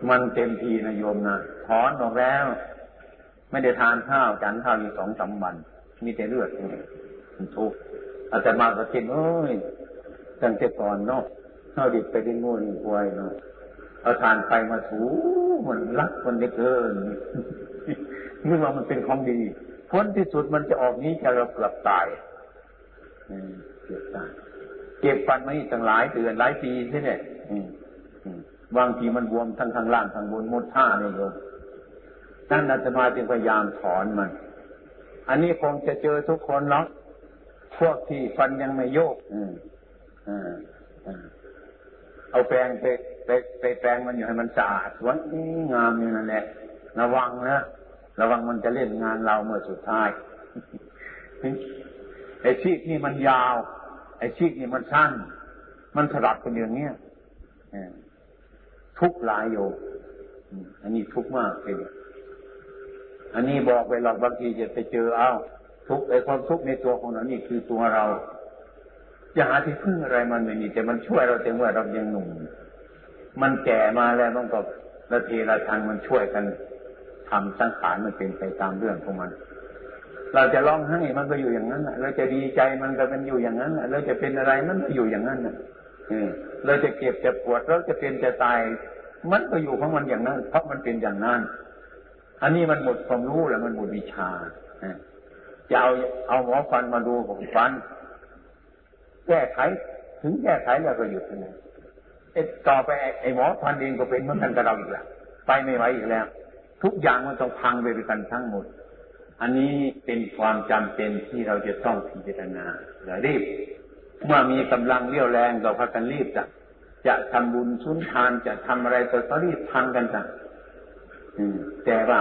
มันเต็มทีนะโยมนะถอนออกแล้ว ไม่ได้ทานข้าวจันข้าวอยู่สองสามวัน มีแต่เลือดมันทุกข์อาจารย์มาก็กินโอ้ยตั้งแต่ก่อนเนาะเอาดิบไปได้งูนี่ควายเนาะเอาทานไปมาถูมันรักมันได้เกินนี่ว่ามันเป็นของดีพ้นที่สุดมันจะออกนี้จะเราเกือบตายเกือบตาย เก็บฟันมาอีกตั้งหลายเดือนหลายปีใช่ไหมบางทีมันบวมทั้งข้างล่างข้างบนมดท่าเนี่ยโยมท่นอาตมาจึงพยายามถอนมัน อันนี้คงจะเจอทุกคนเนาะพวกที่ฟันยังไม่โยก อืมอ่าเอาแปรงไปไปไปแปรงมันอยู่ให้มันสะอาดสวยงามอยู่นั่นแหละ ระวังนะ ระวังมันจะเล่นงานเราเมื่อสุดท้าย ไอ้ชีกนี่มันยาว ไอ้ชีกนี่มันสั้น มันสลับกันอย่างเนี้ยทุกหลายโยอันนี้ทุกมากเลยอันนี้บอกไปหรอกบางทีจะไปเจอเอาทุกไอ้ความทุกข์ในตัวของเรานี่คือตัวเราจะหาที่พึ่งอะไรมันไม่มีแต่มันช่วยเราแต่เมื่อเรายังหนุ่ม มันแก่มาแล้วมันก็ละทีละทังมันช่วยกันทำสังขารมันเป็นไปตามเรื่องของมัน เราจะร้องไห้มันก็อยู่อย่างนั้นเราจะดีใจมันก็เป็นอยู่อย่างนั้นเราจะเป็นอะไรมันก็อยู่อย่างนั้นเราจะเก็บจะปวดเราจะเป็นจะตาย มันก็อยู่ของมันอย่างนั้น เพราะมันเป็นอย่างนั้น อันนี้มันหมดความรู้แล้วมันหมดวิชาจะเอาเอาหมอฟันมาดูผมฟัน แก้ไขถึงแก้ไขแล้วก็หยุดเลยไอ้ต่อไปไอ้หมอฟันเองก็เป็นเหมือนกันกับเราอีกแล้วไปไม่ไหวอีกแล้ว ทุกอย่างมันต้องพังไปด้วยกันทั้งหมด อันนี้เป็นความจำเป็นที่เราจะต้องพิจารณาและรีบ เมื่อมีกำลังเรี่ยวแรงเราพักกันรีบจะจะทำบุญชุนทานจะทำอะไรก็รีบทำกันจ้ะแต่ว่า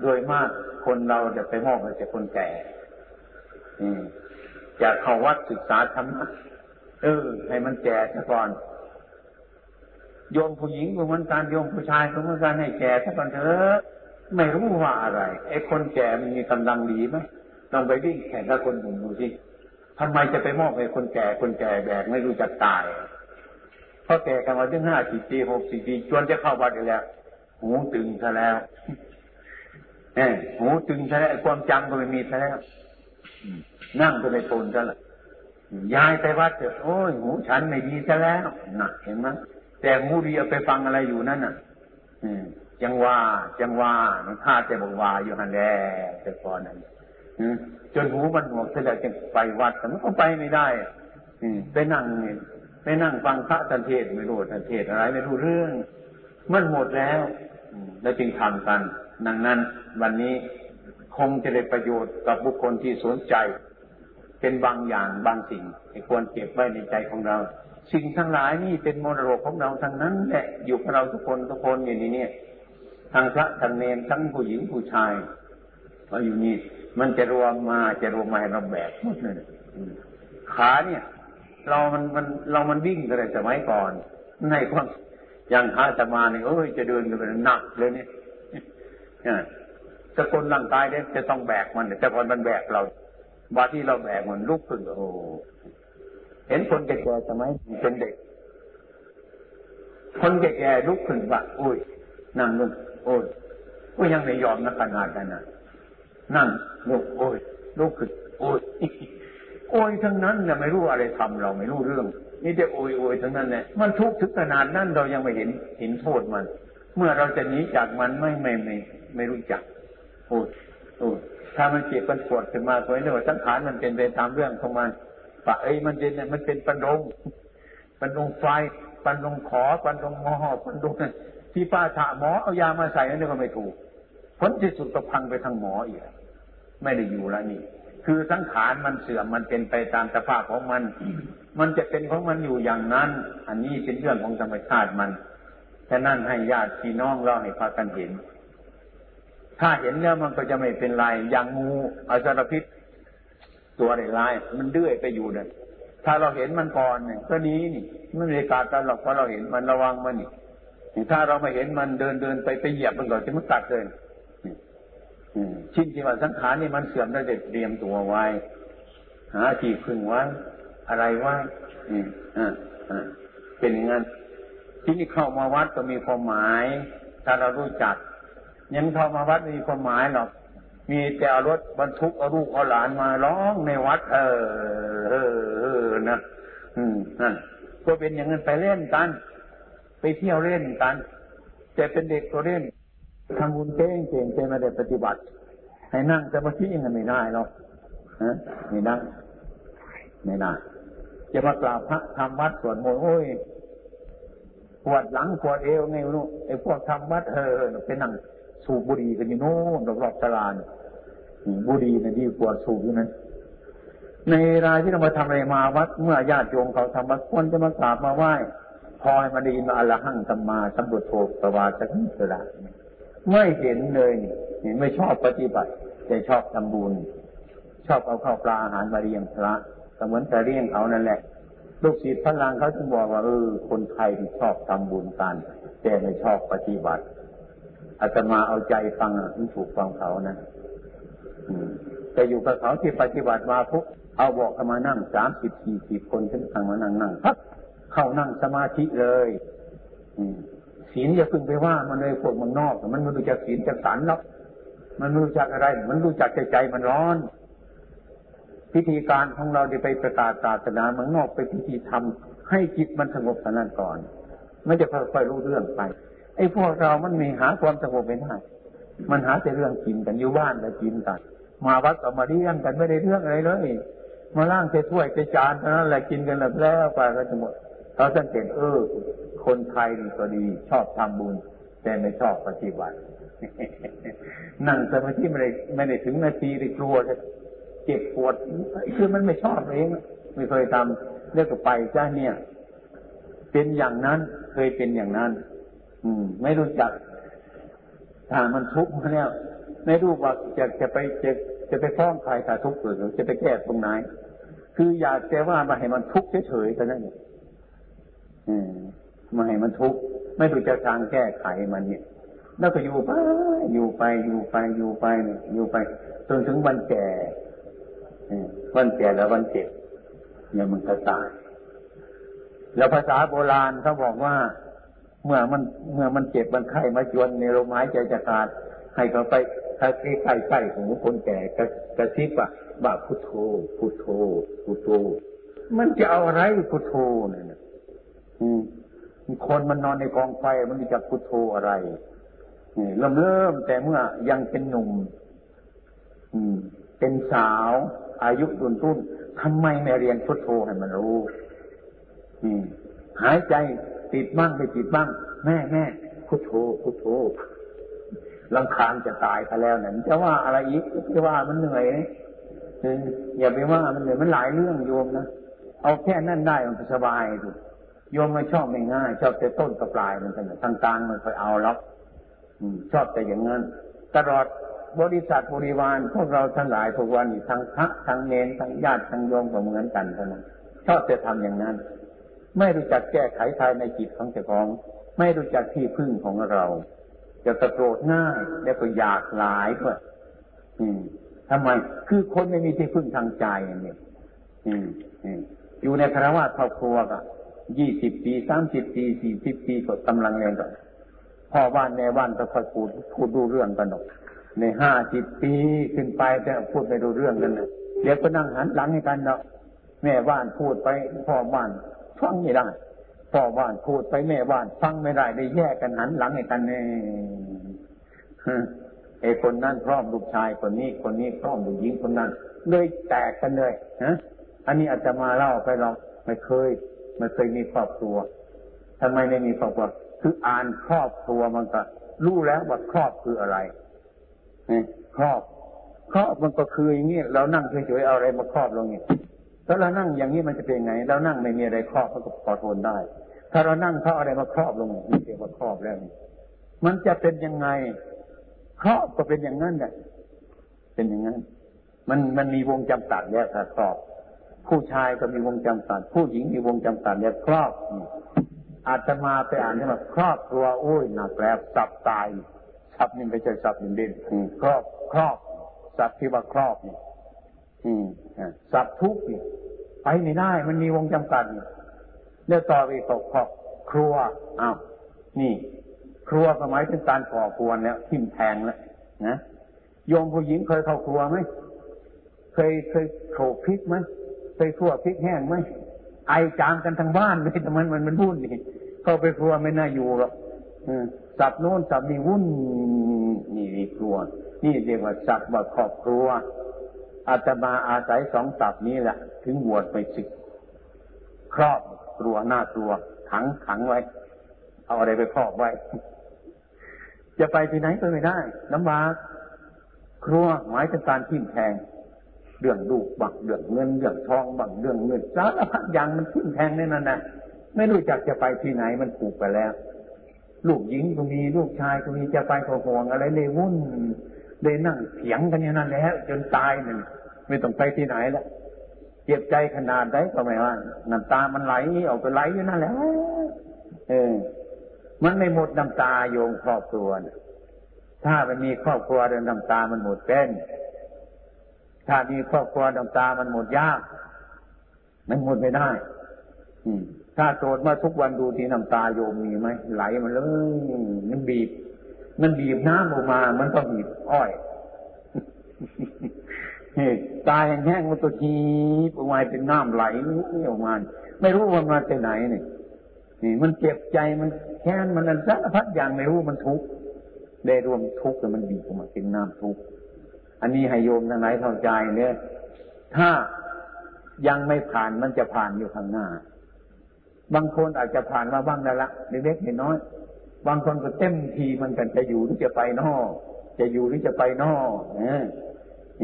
โดยมากคนเราจะไปมอบให้แต่คนแก่จะเข้าวัดศึกษาธรรมะเออ ให้มันแก่ซะก่อนโยมผู้หญิงก็เหมือนกันโยมผู้ชายก็เหมือนกันให้แก่ซะก่อนเถอะ ไม่รู้ว่าอะไรไอ้คนแก่มันมีกำลังดีไหมลองไปวิ่งแข่งกับคนหนุ่มดูสิทำไมจะไปมอบให้คนแก่คนแก่แบกไม่รู้จักตายเพราะแก่กันมาถึงห้าสิบปีหกสิบปีจนจะเข้าวัดแล้ว หูตึงซะแล้วเออหูตึงซะแล้วความจำก็ไม่มีซะแล้วนั่งก็ไม่ทนกันละย้ายไปวัดเถอะโอ้ยหูฉันไม่ดีซะแล้วหนะเห็นไหมแต่หูดีเอาไปฟังอะไรอยู่นั่นน่ะ อืม จังว่าจังว่ามันฆ่าแต่บอกว่าอยู่หันแลแต่ก่อนนั้นจนหูมันหนวกเสด็จจึงไปวัดแต่มันก็ไปไม่ได้อืมไปนั่งไปนั่งฟังพระทันเทศไม่รู้ทันเทศอะไร ไม่รู้เรื่อง มันหมดแล้วแล้วจึงทำกันดังนั้น วันนี้คงจะได้ประโยชน์กับบุคคลที่สนใจ เป็นบางอย่างบางสิ่งที่ควรเก็บไว้ในใจของเรา สิ่งทั้งหลายนี่เป็นมรดกของเราทั้งนั้นแหละอยู่กับเราทุกคนทุกคนอย่างนี้เนี่ย ทั้งพระทั้งเนรทั้งผู้หญิงผู้ชายมาอยู่นี่มันจะรวมมาจะรวมมาให้เราแบกหมดเลยขาเนี่ย เรามันมันเรามันวิ่งกันเลยสมัยก่อน ในความอย่างขาจะมาเนี่ยโอ้ยจะเดินกันเป็นหนักเลยเนี่ยสกุลร่างกายเนี่ยจะต้องแบกมันแต่พอมันแบกเราบาที่เราแบกมันลุกขึ้นโอ้เห็นคนแก่ๆสมัยเป็นเด็ก คนแก่ๆลุกขึ้นว่าอุ้ยนั่งลง โอ้ยก็ยังไม่ยอมนะขนาดนั้นนะนั่งลุกโอ้ยลุกขึ้นโอ้ยโอ้ยทั้งนั้นเนี่ยไม่รู้อะไรทำเราไม่รู้เรื่องนี่จะโอยโอยทั้งนั้นเนี่ยมันทุกข์ถึงขนาดนั้นเรายังไม่เห็นเห็นโทษมัน เมื่อเราจะหนีจากมันไม่ไม่ไม่ไม่รู้จักโอ้ยโอ้ยถ้ามันเจ็บมันปวดขึ้นมาตัวนี้ว่าสังขารมันเป็นไปตามเรื่องของมันปะเอ้ยมันเป็นมันเป็นปันดงปันดงไฟปันดงขอปันดงมอปันดง ที่ป้าถาหมอเอายามาใส่นั่นก็ไม่ถูกผลที่สุดก็พังไปทางหมออีกไม่ได้อยู่แล้วนี่ คือสังขารมันเสื่อมมันเป็นไปตามสภาพของมัน มันจะเป็นของมันอยู่อย่างนั้น อันนี้เป็นเรื่องของธรรมชาติมันฉะนั้นให้ญาติพี่น้องเราให้พากันเห็น ถ้าเห็นแล้วมันก็จะไม่เป็นไรอย่างงูอสารพิษ ตัวใร้ายมันเดื้อยไปอยู่เนี่ยถ้าเราเห็นมันก่อนเนี่ยก็นี้นี่ไม่มีการตัดหรอกเพราะเราเห็นมันระวังมันนี่ ถ้าเราไม่เห็นมันเดินเดินไปไปเหยียบมันก่อนจะมันตัดเลยชิ้นที่ว่าสังขารนี่มันเสื่อมได้เด็ดเตรียมตัวไว้ หาที่พึ่งไว้ อะไรไว้อ่าอ่าเป็นอย่างนั้นที่นี่เข้ามาวัดก็มีความหมาย ถ้าเรารู้จักยังเข้ามาวัดมีความหมายหรอก มีแต่รถบรรทุกเอาลูกเอาหลานมาร้องในวัด เออเออเออนะอืมนั่นก็เป็นอย่างนั้นไปเล่นกัน ไปเที่ยวเล่นกัน แต่เป็นเด็กตัวเล่นทำบุญเก่งเก่งแต่ไม่ได้ปฏิบัติ ให้นั่งสมาธิยังไม่ได้หรอกฮะไม่ได้ไม่ได้จะมากราบพระทำวัดสวดมนต์โอ้ยปวดหลังปวดเอวไงลูกไอ้พวกทำวัดเออไปนั่งสูบบุหรี่กันอยู่โน่นรอบๆตลาดบุหรี่นะที่ปวดสูบอยู่นั้นในรายที่เรามาทำอะไรมาวัดเมื่อญาติโยมเขาทำวัดควรจะมากราบมาไหว้ พอให้มาดีมาอรหังธรรมาสัมบุตโธปวาสักนิสระไม่เห็นเลยนี่ไม่ชอบปฏิบัติ แต่ชอบทำบุญ ชอบเอาข้าวปลาอาหารมาเลี้ยงพระก็เหมือนจะเลี้ยงเขานั่นแหละ ลูกศิษย์พลังเขาจึงบอกว่าเออคนไทยที่ชอบทำบุญกัน แต่ไม่ชอบปฏิบัติอาตมาเอาใจฟังถึงถูกฟังเขานะแต่อยู่กับเขาที่ปฏิบัติมาพุกเอาบอกเขามานั่งสามสิบสี่สิบคนขึ้นทางมานั่งนั่งพัก เข้านั่งสมาธิเลยศีลอย่าพึ่งไปว่ามันเลยพวกมันนอก มันไม่รู้จักศีลจักสันหรอกมันรู้จักอะไร มันรู้จักใจใจมันร้อน พิธีการของเราจะไปประกาศศาสนาเมืองนอกไปพิธีทำให้จิตมันสงบสนั้นก่อน ไม่จะค่อยๆรู้เรื่องไปไอ้พวกเรามันมีหาความสงบไม่ได้มันหาแต่เรื่องกินกันอยู่บ้านแล้วกินกัน มาวัดก็มาเลี้ยงกันไม่ได้เรื่องอะไรเลยมาล่างเถ้วยเจานเท่านั้นแหละกินกันแล้วไปก็จะหมด เราสังเกตเออ คนไทยนี่ก็ดีชอบทำบุญ แต่ไม่ชอบปฏิบัติ นั่งสมาธิไม่ได้ไม่ได้ถึงนาทีเลยกลัวจะเจ็บปวด คือมันไม่ชอบเอง ไม่เคยทำเรียกไปจ้าเนี่ย เป็นอย่างนั้นเคยเป็นอย่างนั้น อืม ไม่รู้จักถ้ามันทุกข์มาแล้วไม่รู้ว่าจะจะไปจะจะไปฟ้องใครถ้าทุกข์หรือจะไปแก้ตรงไหน คืออยากแต่ว่ามาให้มันทุกข์เฉยๆแต่นั้น ไม่ให้มันทุกข์ไม่รู้จะทางแก้ไขมันเนี่ย แล้วก็อยู่ไปอยู่ไปอยู่ไปอยู่ไปอยู่ไปจนถึงวันแก่วันแก่แล้ววันเจ็บเนี่ยมันก็ตาย แล้วภาษาโบราณเขาบอกว่า เมื่อมันเมื่อมันเจ็บมันไข้มาจวนในลมหายใจจะขาดให้เขาไปถ้าใกล้ใกล้ของคนแก่กระซิบว่าบ่าพุทโธพุทโธพุทโธมันจะเอาอะไรพุทโธเนี่ย คนมันนอนในกองไฟมันจะพุทโธอะไรเริ่มเริ่มแต่เมื่อยังเป็นหนุ่มเป็นสาวอายุรุ่นรุ่นทำไมไม่เรียนพุทโธให้มันรู้หายใจติดบ้างไม่ติดบ้าง แม่แม่พุทโธพุทโธลำคาญจะตายไปแล้วเนี่ยจะว่าอะไรอีกจะว่ามันเหนื่อยอย่าไปว่ามันเหนื่อยมันหลายเรื่องโยมนะเอาแค่นั่นได้มันสบายดู โยมไม่ชอบไม่ง่าย ชอบแต่ต้นกับปลายมันเป็นทางกลางมันคอยเอาล็อกชอบแต่อย่างนั้นตลอดบริษัทบริวารพวกเราทั้งหลายทุกวันทั้งพระทั้งเนรทั้งญาติทั้งโยมก็เหมือนกันเท่านั้นชอบจะทำอย่างนั้น ไม่รู้จักแก้ไขภายในจิตของเจ้าของ ไม่รู้จักที่พึ่งของเรา จะกระโดดง่ายแล้วก็อยากหลายเพื่ออืมทำไม คือคนไม่มีที่พึ่งทางใจเนี่ยอืมอืมอยู่ในคารวะครอบครัวก็ ยี่สิบปีสามสิบปีสี่สิบปีก็กำลังเรียนกันพ่อบ้านแม่บ้านก็ค่อยพูดพูดดูเรื่องกันหรอกในห้าสิบปีขึ้นไปแต่พูดไม่ดูเรื่องกันเลยเดี๋ยวก็นั่งหันหลังให้กันเนาะแม่บ้านพูดไปพ่อบ้านฟังไม่ได้พ่อบ้านพูดไปแม่บ้านฟังไม่ได้ได้แยกกันหันหลังให้กันเนี่ยไอ้คนนั้นพร้อมลูกชายคนนี้คนนี้พร้อมลูกหญิงคนนั้นเลยแตกกันเลยฮะอันนี้อาจจะมาเล่าไปเราไม่เคย ไม่เคยมีครอบครัวทำไมไม่มีครอบครัว คืออ่านครอบครัวมันก็รู้แล้วว่าครอบคืออะไรครอบครอบมันก็คืออย่างนี้เรานั่งเฉยๆเอาอะไรมาครอบลงนี่ถ้าเรานั่งอย่างนี้มันจะเป็นไงเรานั่งไม่มีอะไรครอบก็พอทนได้ ถ้าเรานั่งเขาอะไรมาครอบลงนี่เรียกว่าครอบแล้วนี่มันจะเป็นยังไงครอบก็เป็นอย่างนั้นแหละเป็นอย่างนั้น มันมันมีวงจำกัดแล้วถ้าครอบ ผู้ชายก็มีวงจำกัดผู้หญิงมีวงจำกัดเนี่ยครอบอาตมาไปอ่านนี่ว่าครอบครัวโอ้ยหนักแล้วสับตายสับนี่ไม่ใช่สับหนึ่งเด่นครอบครอบสับที่ว่าครอบนี่สับทุกนี่ไปไม่ได้มันมีวงจำกัดแล้วต่อไปตกครอบครัวอ้าวนี่ ครัวสมัยเป็นการก่อควรแล้วทิ่มแทงแล้วนะโยมผู้หญิงเคยเข้าครัวไหมเคยเคยโขลกพริกไหม เคยคั่วพริกแห้งไหมไอจามกันทั้งบ้านเลยแต่มันมันมันวุ่นนี่เข้าไปครัวไม่น่าอยู่หรอกสับโน้นสับนี่วุ่นนี่นี่ครัว นี่เรียกว่าสับว่าครอบครัวอาตมาอาศัยสองสับนี้แหละ ถึงบวชไปสิครอบครัวหน้าครัวขังขังไว้ เอาอะไรไปครอบไว้ จะไปที่ไหนก็ไม่ได้ลำบากครัวหมายถึงการทิ่มแทง เรื่องลูกบังเรื่องเงินเรื่องทองบังเรื่องเงินสารพัดอย่างมันทิ่มแทงในนั้นนะไม่รู้จักจะไปที่ไหนมันผูกไปแล้ว ลูกหญิงก็มีลูกชายก็มีจะไปขอห่วงอะไรเลยวุ่นเลยนั่งเถียงกันอย่างนั้นแล้วจนตายหนึ่งไม่ต้องไปที่ไหนแล้วเจ็บใจขนาดไหนก็ไม่ว่าน้ำตามันไหลออกไปไหลอยู่นั่นแหละเออ มันไม่หมดน้ำตาโยงครอบครัวนะถ้ามันมีครอบครัวเดินน้ำตามันหมดเป็น ถ้ามีครอบครัวน้ำตามันหมดยาก มันหมดไม่ได้ อืม ถ้าโสดมาทุกวันดูที่น้ำตาโยมมีไหมไหลมันเลยมันบีบ มันบีบน้ำออกมา มันก็บีบอ้อยตายแห้งมันตัวทีออกมาเป็นน้ำไหลออกมาไม่รู้ว่ามาจากไหนนี่นี่ มันเจ็บใจมันแค้นมันอันสารพัดอย่างไม่รู้มันทุกข์ได้รวมทุกข์แต่มันบีบออกมาเป็นน้ำทุกข์ อันนี้ให้โยมทั้งหลายเข้าใจเนี่ยถ้ายังไม่ผ่านมันจะผ่านอยู่ข้างหน้า บางคนอาจจะผ่านมาบ้างแล้วละเล็กๆน้อยบางคนก็เต็มทีมันกันจะอยู่หรือจะไปนอกจะอยู่หรือจะไปนอกเนี่ย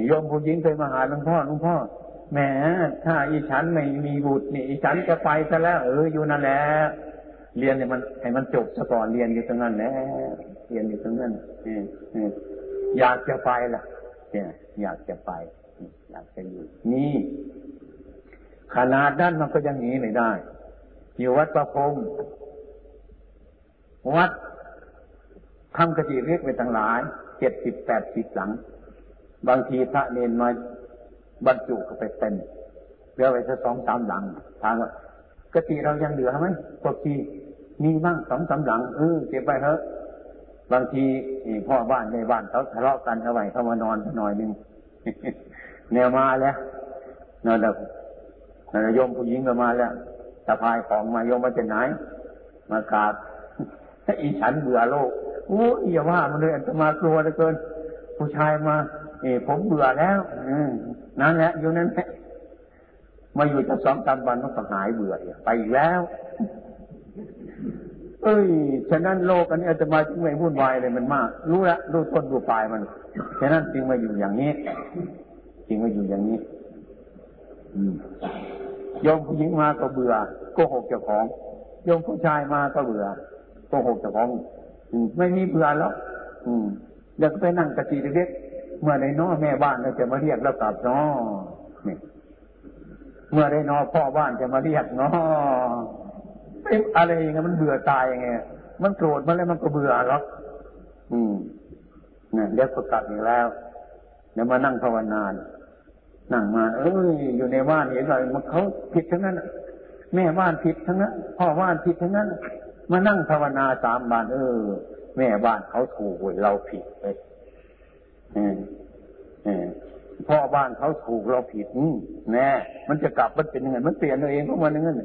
โยมผู้หญิงเคยมาหาหลวงพ่อหลวงพ่อแหมถ้าอีฉันไม่มีบุตรนี่อีฉันจะไปซะแล้วเอออยู่นั่นแหละเรียนเนี่ยมันให้มันจบซะก่อนเรียนอยู่ตรงนั้นแหละเรียนอยู่ตรงนั้นอยากจะไปล่ะ เนี่ย อยากจะไป อยากจะอยู่ นี่ขนาดนั้นมันก็ยังหนีไม่ได้ อยู่วัดประพงวัดทำกติเรียกไปต่างหลายเจ็ดสิบแปดสิบหลัง บางทีพระเนนมาบรรจุก็ไปเต็มเหลือไว้แค่สองสามหลังทางว่ากติเรายังเหลือไหมพวกทีมีบ้างสองสามหลังเออเก็บไปเถอะ บางทีพ่อบ้านในบ้านเขาทะเลาะกันเอาไว้เขามานอนหน่อยหนึ่งแนวมาแล้วนั่นแหละนั่นโยมผู้หญิงก็มาแล้วสะพายของมาโยมมาจากไหน มากราบอีฉันเบื่อโลกโอ้ยอย่าว่ามันเลยอันตมากลัวเหลือเกิน ผู้ชายมาเอผมเบื่อแล้วนั่นแหละอยู่นั้นแหละมาอยู่จะสองสามวันมันก็หายเบื่อไปอีกแล้ว เอ้ย ฉะนั้นโลกอันนี้อาจจะมาไม่วุ่นวายเลยมันมาก รู้แล้วรู้ต้นรู้ปลายมัน ฉะนั้นจึงมาอยู่อย่างนี้ จึงมาอยู่อย่างนี้โยมผู้หญิงมาก็เบื่อโกหกเจ้าของโยมผู้ชายมาก็เบื่อโกหกเจ้าของไม่มีเบื่อแล้ว อืมเดี๋ยวไปนั่งกะตีเล็กเมื่อในน้อแม่บ้านเราจะมาเรียกเรากลับน้อเมื่อได้นอพ่อบ้านจะมาเรียกน้อ อะไรอย่างเงี้ยมันเบื่อตายยังไงมันโกรธมาแล้วมันก็เบื่อหรอกอืมเนี่ยเดี๋ยวก็กลับอีกแล้วเดี๋ยวมานั่งภาวนานั่งมาเอ้ยอยู่ในบ้านเห็นอะไรมันเขาผิดทั้งนั้นแม่บ้านผิดทั้งนั้นพ่อบ้านผิดทั้งนั้นมานั่งภาวนาสามบานเออ แม่บ้านเขาถูกเราผิดเลยพ่อบ้านเขาถูกเราผิดแน่ มันจะกลับมันเป็นยังไงมันเปลี่ยนตัวเองเพราะมันอย่างนั้น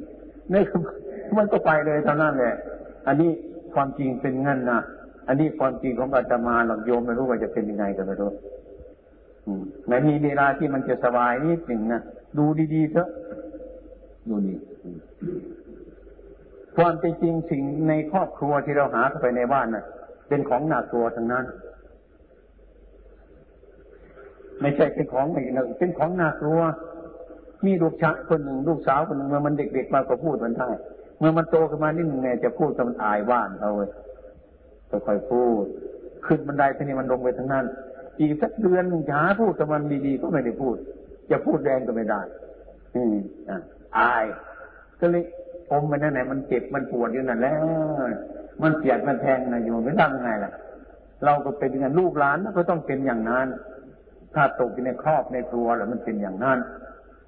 นี่คือ มันก็ไปเลยเท่านั้นแหละ อันนี้ความจริงเป็นงั้นนะอันนี้ความจริงของอาตมาหลักโยมไม่รู้ว่าจะเป็นยังไงกันไม่รู้ไม่มีเวลาที่มันจะสบายนิดหนึ่งนะดูดีๆเถอะดูดีความเป็นจริงสิ่งในครอบครัวที่เราหาเข้าไปในบ้านนะ่ะ เป็นของหนักตัวทั้งนั้น ไม่ใช่เป็นของอะไรนะเป็นของหนักตัวมีลูกชายคนหนึ่งลูกสาวคนหนึ่งเมื่อมันเด็กๆมาก็พูดมันได้ เมื่อมันโตขึ้นมานิดหนึ่งเนี่ยจะพูดกับมันอายว่านเขาเลยค่อยๆพูด ขึ้นบันไดทีนี้มันลงไปทั้งนั้น อีกสักเดือนหนึ่งหาพูดกับมันดีๆก็ไม่ได้พูด จะพูดแรงก็ไม่ได้อืมอ่าอาย ก็เลยอมไปนั่นไหนมันเจ็บมันปวดอยู่นั่นแล้ว มันเสียดมันแทงนะโยมไม่ทำไงล่ะ เราก็เป็นอย่างลูกหลานก็ต้องเป็นอย่างนั้น ถ้าตกในครอบในครัวแล้วมันเป็นอย่างนั้น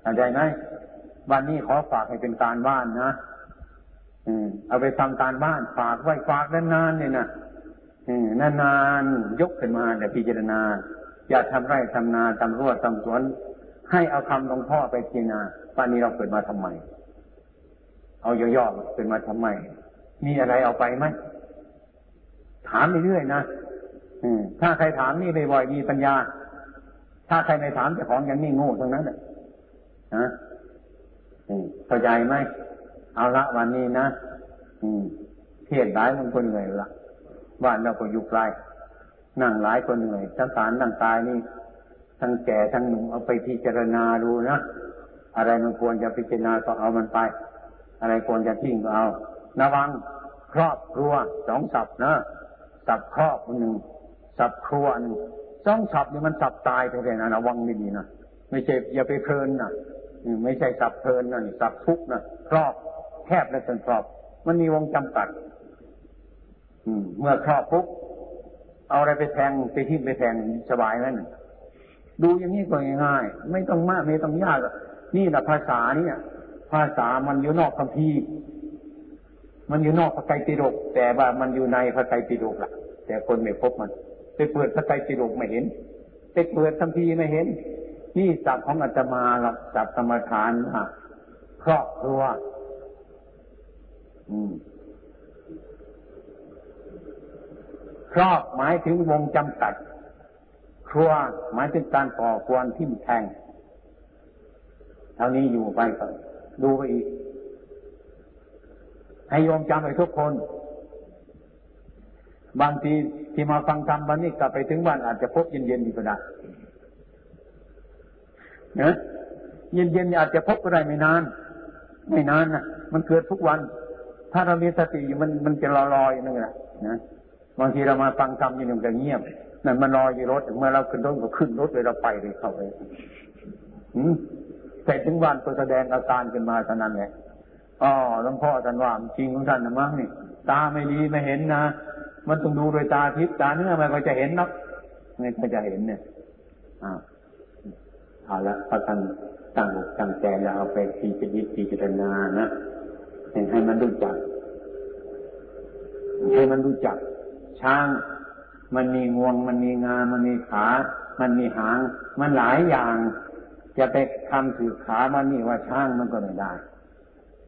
เข้าใจไหมวันนี้ขอฝากให้เป็นการบ้านนะ เอาไปทำการบ้านฝากไว้ฝากนานๆเนี่ยนะนานๆยกขึ้นมาแต่พิจารณา อย่าทำไร่ทำนาทำรั้วทำสวน ให้เอาคำหลวงพ่อไปกินนาป่านนี้เราเกิดมาทำไม เอาย่อๆเกิดมาทำไม มีอะไรเอาไปไหมถามเรื่อยๆนะถ้าใครถามนี่บ่อยๆมีปัญญา ถ้าใครไม่ถามจะของอย่างนี้โง่ทั้งนั้นนะเข้าใจไหม เอาละวันนี้นะเทศหลายมันก็เหนื่อยละบ้านเราก็อยู่ไกลนั่งหลายคนเหนื่อยทั้งสารทั้งตายนี่ ทั้งแก่ทั้งหนุ่มเอาไปพิจารณาดูนะอะไรมันควรจะพิจารณาก็เอามันไป อะไรควรจะทิ้งก็เอาระวังครอบครัวสองสับนะสับครอบหนึ่งสับครัวหนึ่งสองสับนี่มันสับตายไปเลยนะระวังไม่ดีนะไม่ใช่อย่าไปเพลินนะไม่ใช่สับเพลินนะนี่สับทุกนะครอบ แคบและจนครอบ มันมีวงจำกัด อืม เมื่อครอบปุ๊บเอาอะไรไปแทงไปทิ้งไปแทงสบายไหมนดูอย่างนี้ก็ง่ายๆไม่ต้องมากไม่ต้องยากนี่แหละภาษาเนี่ย ภาษามันอยู่นอกคัมภีมันอยู่นอกพระไตรปิฎกแต่ว่ามันอยู่ในพระไตรปิฎกล่ะ แต่คนไม่พบมันไปเปิดพระไตรปิฎกไม่เห็นไปเปิดคัมภีไม่เห็น นี่จับของอาตมาหลักจับธรรมทานอะครอบครัว ครอบหมายถึงวงจำกัด ครัวหมายถึงการต่อควรทิ่มแทงเท่านี้อยู่ไปก็ดูไปอีก ให้โยมจำไปทุกคน บางทีที่มาฟังธรรมวันนี้กลับไปถึงบ้านอาจจะพบเย็นๆอยู่ก็ได้เนะเย็นๆอาจจะพบก็ได้ไม่นาน ไม่นานนะมันเกิดทุกวัน ถ้าเรามีสติอยู่มันมันจะลอยๆนั่นะนะบางทีเรามาฟังธรรมอยู่หนึ่งก็เงียบนั่นมันรอยอยู่รถเมื่อเราขึ้นรถก็ขึ้นรถเลยเราไปเลยเข้าไปอืมแต่ถึงวันก็แสดงอาการขึ้นมาเท่านั้นแหละอ๋อหลวงพ่อท่านว่าจริงของท่านนะมั้งนี่ ตาไม่ดีไม่เห็นนะมันต้องดูโดยตาทิพย์ตาเนื้อมันก็จะเห็นนักไม่ก็จะเห็นเนี่ยอ่าเอาละพระท่านตั้งตั้งใจแล้วเอาไปพิจารพิจารณานะ ให้มันรู้จัก ให้มันรู้จัก ช้าง มันมีงวง มันมีงา มันมีขา มันมีหาง มันหลายอย่าง จะไปคำถือขามันนี่ว่าช้างมันก็ไม่ได้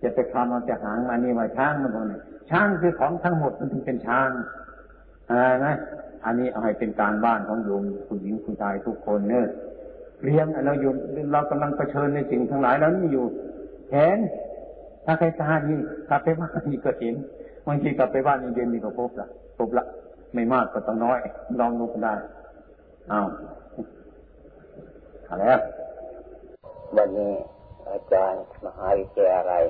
จะไปคำเอาจะหางมันนี่ว่าช้างมันก็ไม่ช้างคือของทั้งหมดมันถึงเป็นช้างอะไรไหมอันนี้เอาให้เป็นการบ้านของโยมผู้หญิงผู้ชายทุกคนเนอะเรียนเราอยู่เรากำลังเผชิญในสิ่งทั้งหลายแล้วนี่อยู่เห็น ถ้าใครตาดีกลับไปบ้านนี่ก็เห็นบางทีกลับไปบ้านนี้เย็นนี่ก็พบละพบละ ไม่มากก็ต้องน้อยลองดูก็ได้อ้าวอะไรวันนี้อาจารย์มหาวิทยาลัย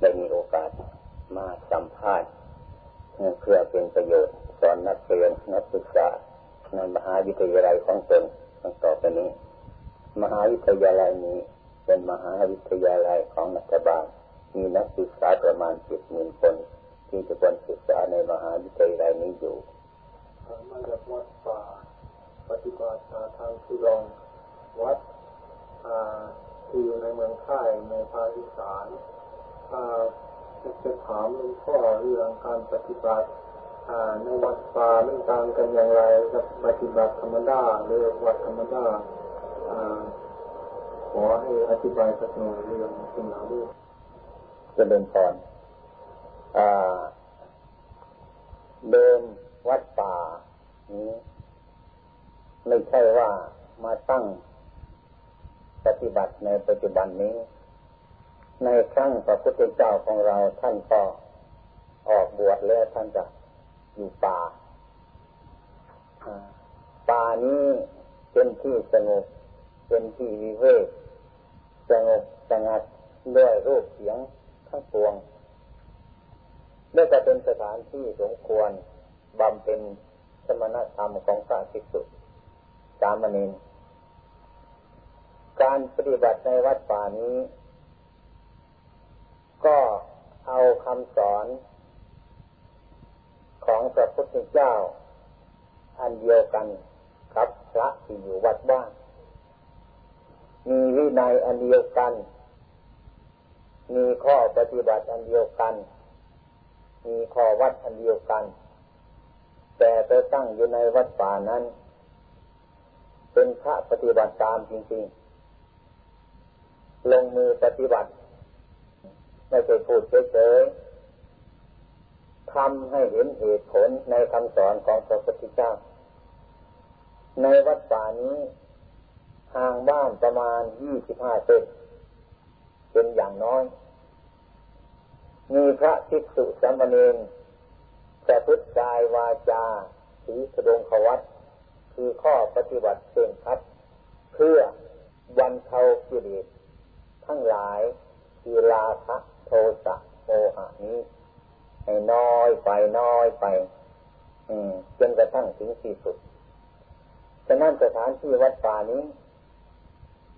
ได้มีโอกาสมาสัมภาษณ์เพื่อเป็นประโยชน์สอนนักเรียนนักศึกษาในมหาวิทยาลัยของตนตั้งต่อไปนี้ มหาวิทยาลัยนี้เป็นมหาวิทยาลัยของรัฐบาล มีนักศึกษาประมาณสิบหมื่นคน ที่จะควรศึกษาในมหาวิทยาลัยนี้อยู่มาจากวัดป่าปฏิบัติทางทุรองวัดที่อยู่ในเมืองค่ายในภาคอีสานจะถามหลวงพ่อเรื่องการปฏิบัติในวัดป่ามันต่างกันอย่างไรกับปฏิบัติธรรมดาหรือวัดธรรมดาขอให้อธิบายสักหน่อยเรื่องสิ่งเหล่านี้ เดินก่อนเดินวัดป่านี้ไม่ใช่ว่ามาตั้งปฏิบัติในปัจจุบันนี้ ในครั้งพระพุทธเจ้าของเราท่านก็ออกบวชแล้วท่านจะอยู่ป่าป่านี้เป็นที่สงบเป็นที่วิเวกสงบสงัดด้วยรูปเสียง ทั้งปวงและจะเป็นสถานที่สมควรบำเพ็ญสมณธรรมของพระภิกษุสามเณรการปฏิบัติในวัดป่านี้ ก็เอาคำสอนของพระพุทธเจ้า อันเดียวกันกับพระที่อยู่วัดบ้านมีวินัยอันเดียวกัน มีข้อปฏิบัติอันเดียวกัน มีข้อวัดอันเดียวกัน แต่ไปตั้งอยู่ในวัดป่านั้น เป็นพระปฏิบัติตามจริงๆ ลงมือปฏิบัติ ไม่ใช่พูดเฉยๆทำให้เห็นเหตุผลในคำสอนของพระพุทธเจ้า ในวัดป่านี้ห่างบ้านประมาณยี่สิบห้าเซน เป็นอย่างน้อย มีพระภิกษุสามเณรแต่พุทธกายวาจาสีสดงขวัตคือข้อปฏิบัติเ่นคัดเพื่อวันเทากิเลสทั้งหลายคือลาภโทสะโมหะนี้ ให้น้อยไปน้อยไปจนกระทั่งถึงที่สุดฉะนั้นสถานที่วัดป่านี้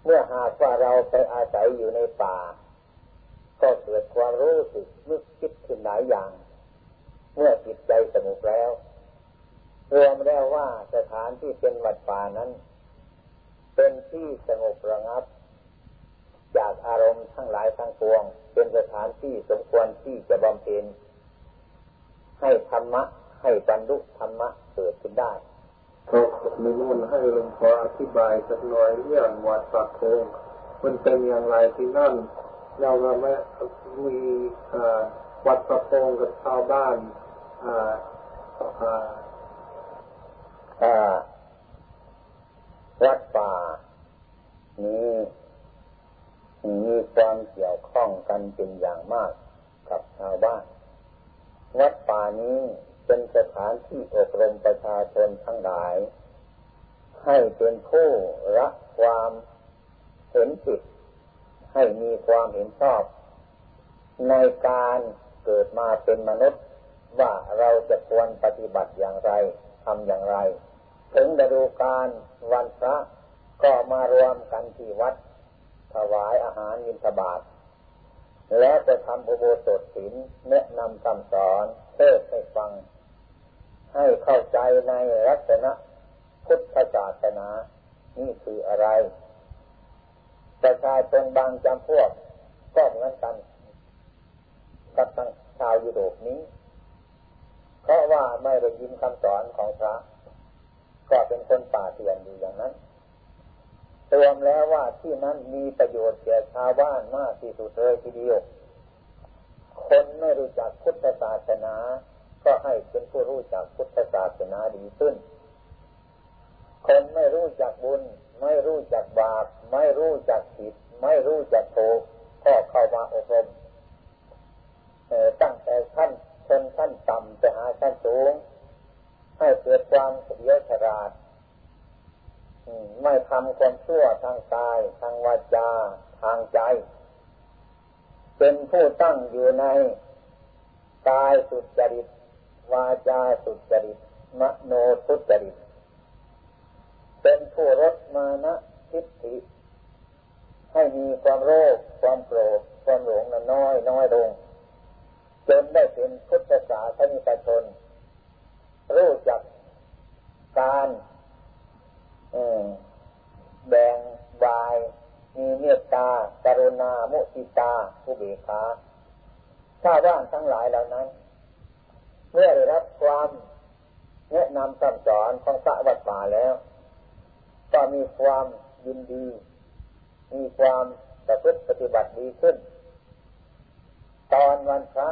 เมื่อหากว่าเราไปอาศัยอยู่ในป่า ก็เกิดความรู้สึกนึกคิดขึ้นหลายอย่าง เมื่อจิตใจสงบแล้วรวมแล้วว่าสถานที่เป็นวัดป่านั้น เป็นที่สงบระงับ จากอารมณ์ทั้งหลายทั้งปวง เป็นสถานที่สมควรที่จะบำเพ็ญให้ธรรมะ ให้บรรลุธรรมะเกิดขึ้นได้ ก็มีมุ่นให้หลวงพ่ออธิบายสักหน่อยเรื่องวัดปักโคงมันเป็นอย่างไรที่นั่น เราไม่มีวัดปักโคงกับชาวบ้านวัดป่านี้มีความเกี่ยวข้องกันเป็นอย่างมากกับชาวบ้าน วัดป่านี้ เป็นสถานที่อบรมประชาชนทั้งหลาย ให้เป็นผู้รักความเห็นผิดให้มีความเห็นชอบ ในการเกิดมาเป็นมนุษย์ว่าเราจะควรปฏิบัติอย่างไรทำอย่างไร ถึงฤดูการวันพระก็มารวมกันที่วัด ถวายอาหารยินทบาทแล้วจะทำอุโบสถศีลแนะนำคำสอนเทศให้ฟัง ให้เข้าใจในลักษณะพุทธศาสนา นี่คืออะไร ประชาชนบางจำพวกก็เหมือนกันกับทางชาวยุโรปนี้ เพราะว่าไม่ได้ยินคำสอนของพระ ก็เป็นคนป่าเถื่อนอยู่อย่างนั้นรวมแล้วว่าที่นั้นมีประโยชน์แก่ชาวบ้านมากที่สุดเลยทีเดียว คนไม่รู้จักพุทธศาสนา ก็ให้เป็นผู้รู้จักพุทธศาสนาดีขึ้น คนไม่รู้จักบุญ ไม่รู้จักบาป ไม่รู้จักผิด ไม่รู้จักถูกก็เข้ามาอบรมตั้งแต่ขั้นชนขั้นต่ำไปหาขั้นสูง ให้เกิดความเฉลียวฉลาดไม่ทำความชั่วทางกาย ทางวาจา ทางใจ เป็นผู้ตั้งอยู่ในกายสุจริต วาจาสุจริตมโนสุจริต เป็นผู้รดมานะทิฏฐิ ให้มีความโลภความโกรธความหลงน้อยน้อยลงจนได้เป็นพุทธศาสนิกชน รู้จักการแบ่งวาย มีเมตตาการุณา มุติตาอุเบกขาถ้าว่างทั้งหลายเหล่านั้น เมื่อได้รับความแนะนำคำสอนของพระวัดป่าแล้ว ก็มีความยินดี มีความประพฤติปฏิบัติดีขึ้น ตอนวันพระ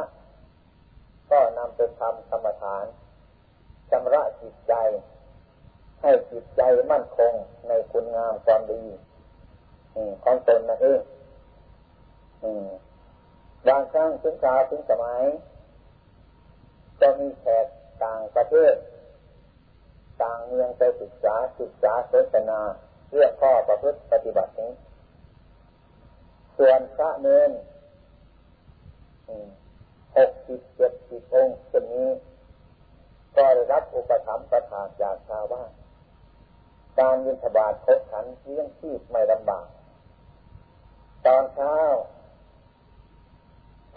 ก็นำไปทำกรรมฐานชำระจิตใจ ให้จิตใจมั่นคงในคุณงามความดีของตนนั่นเองบางครั้งถึงคราถึงสมัย จะมีแขกต่างประเทศ ต่างเมืองไปศึกษาศึกษาศาสนาเรื่องข้อประพฤติปฏิบัตินี้ ส่วนพระเนนหกสิบเจ็ดสิบองค์เช่นนี้ ก็ได้รับอุปถัมภ์ประทานจากชาวบ้านการยินทบาทคบขันเลี้ยงชีพไม่ลำบาก ตอนเช้า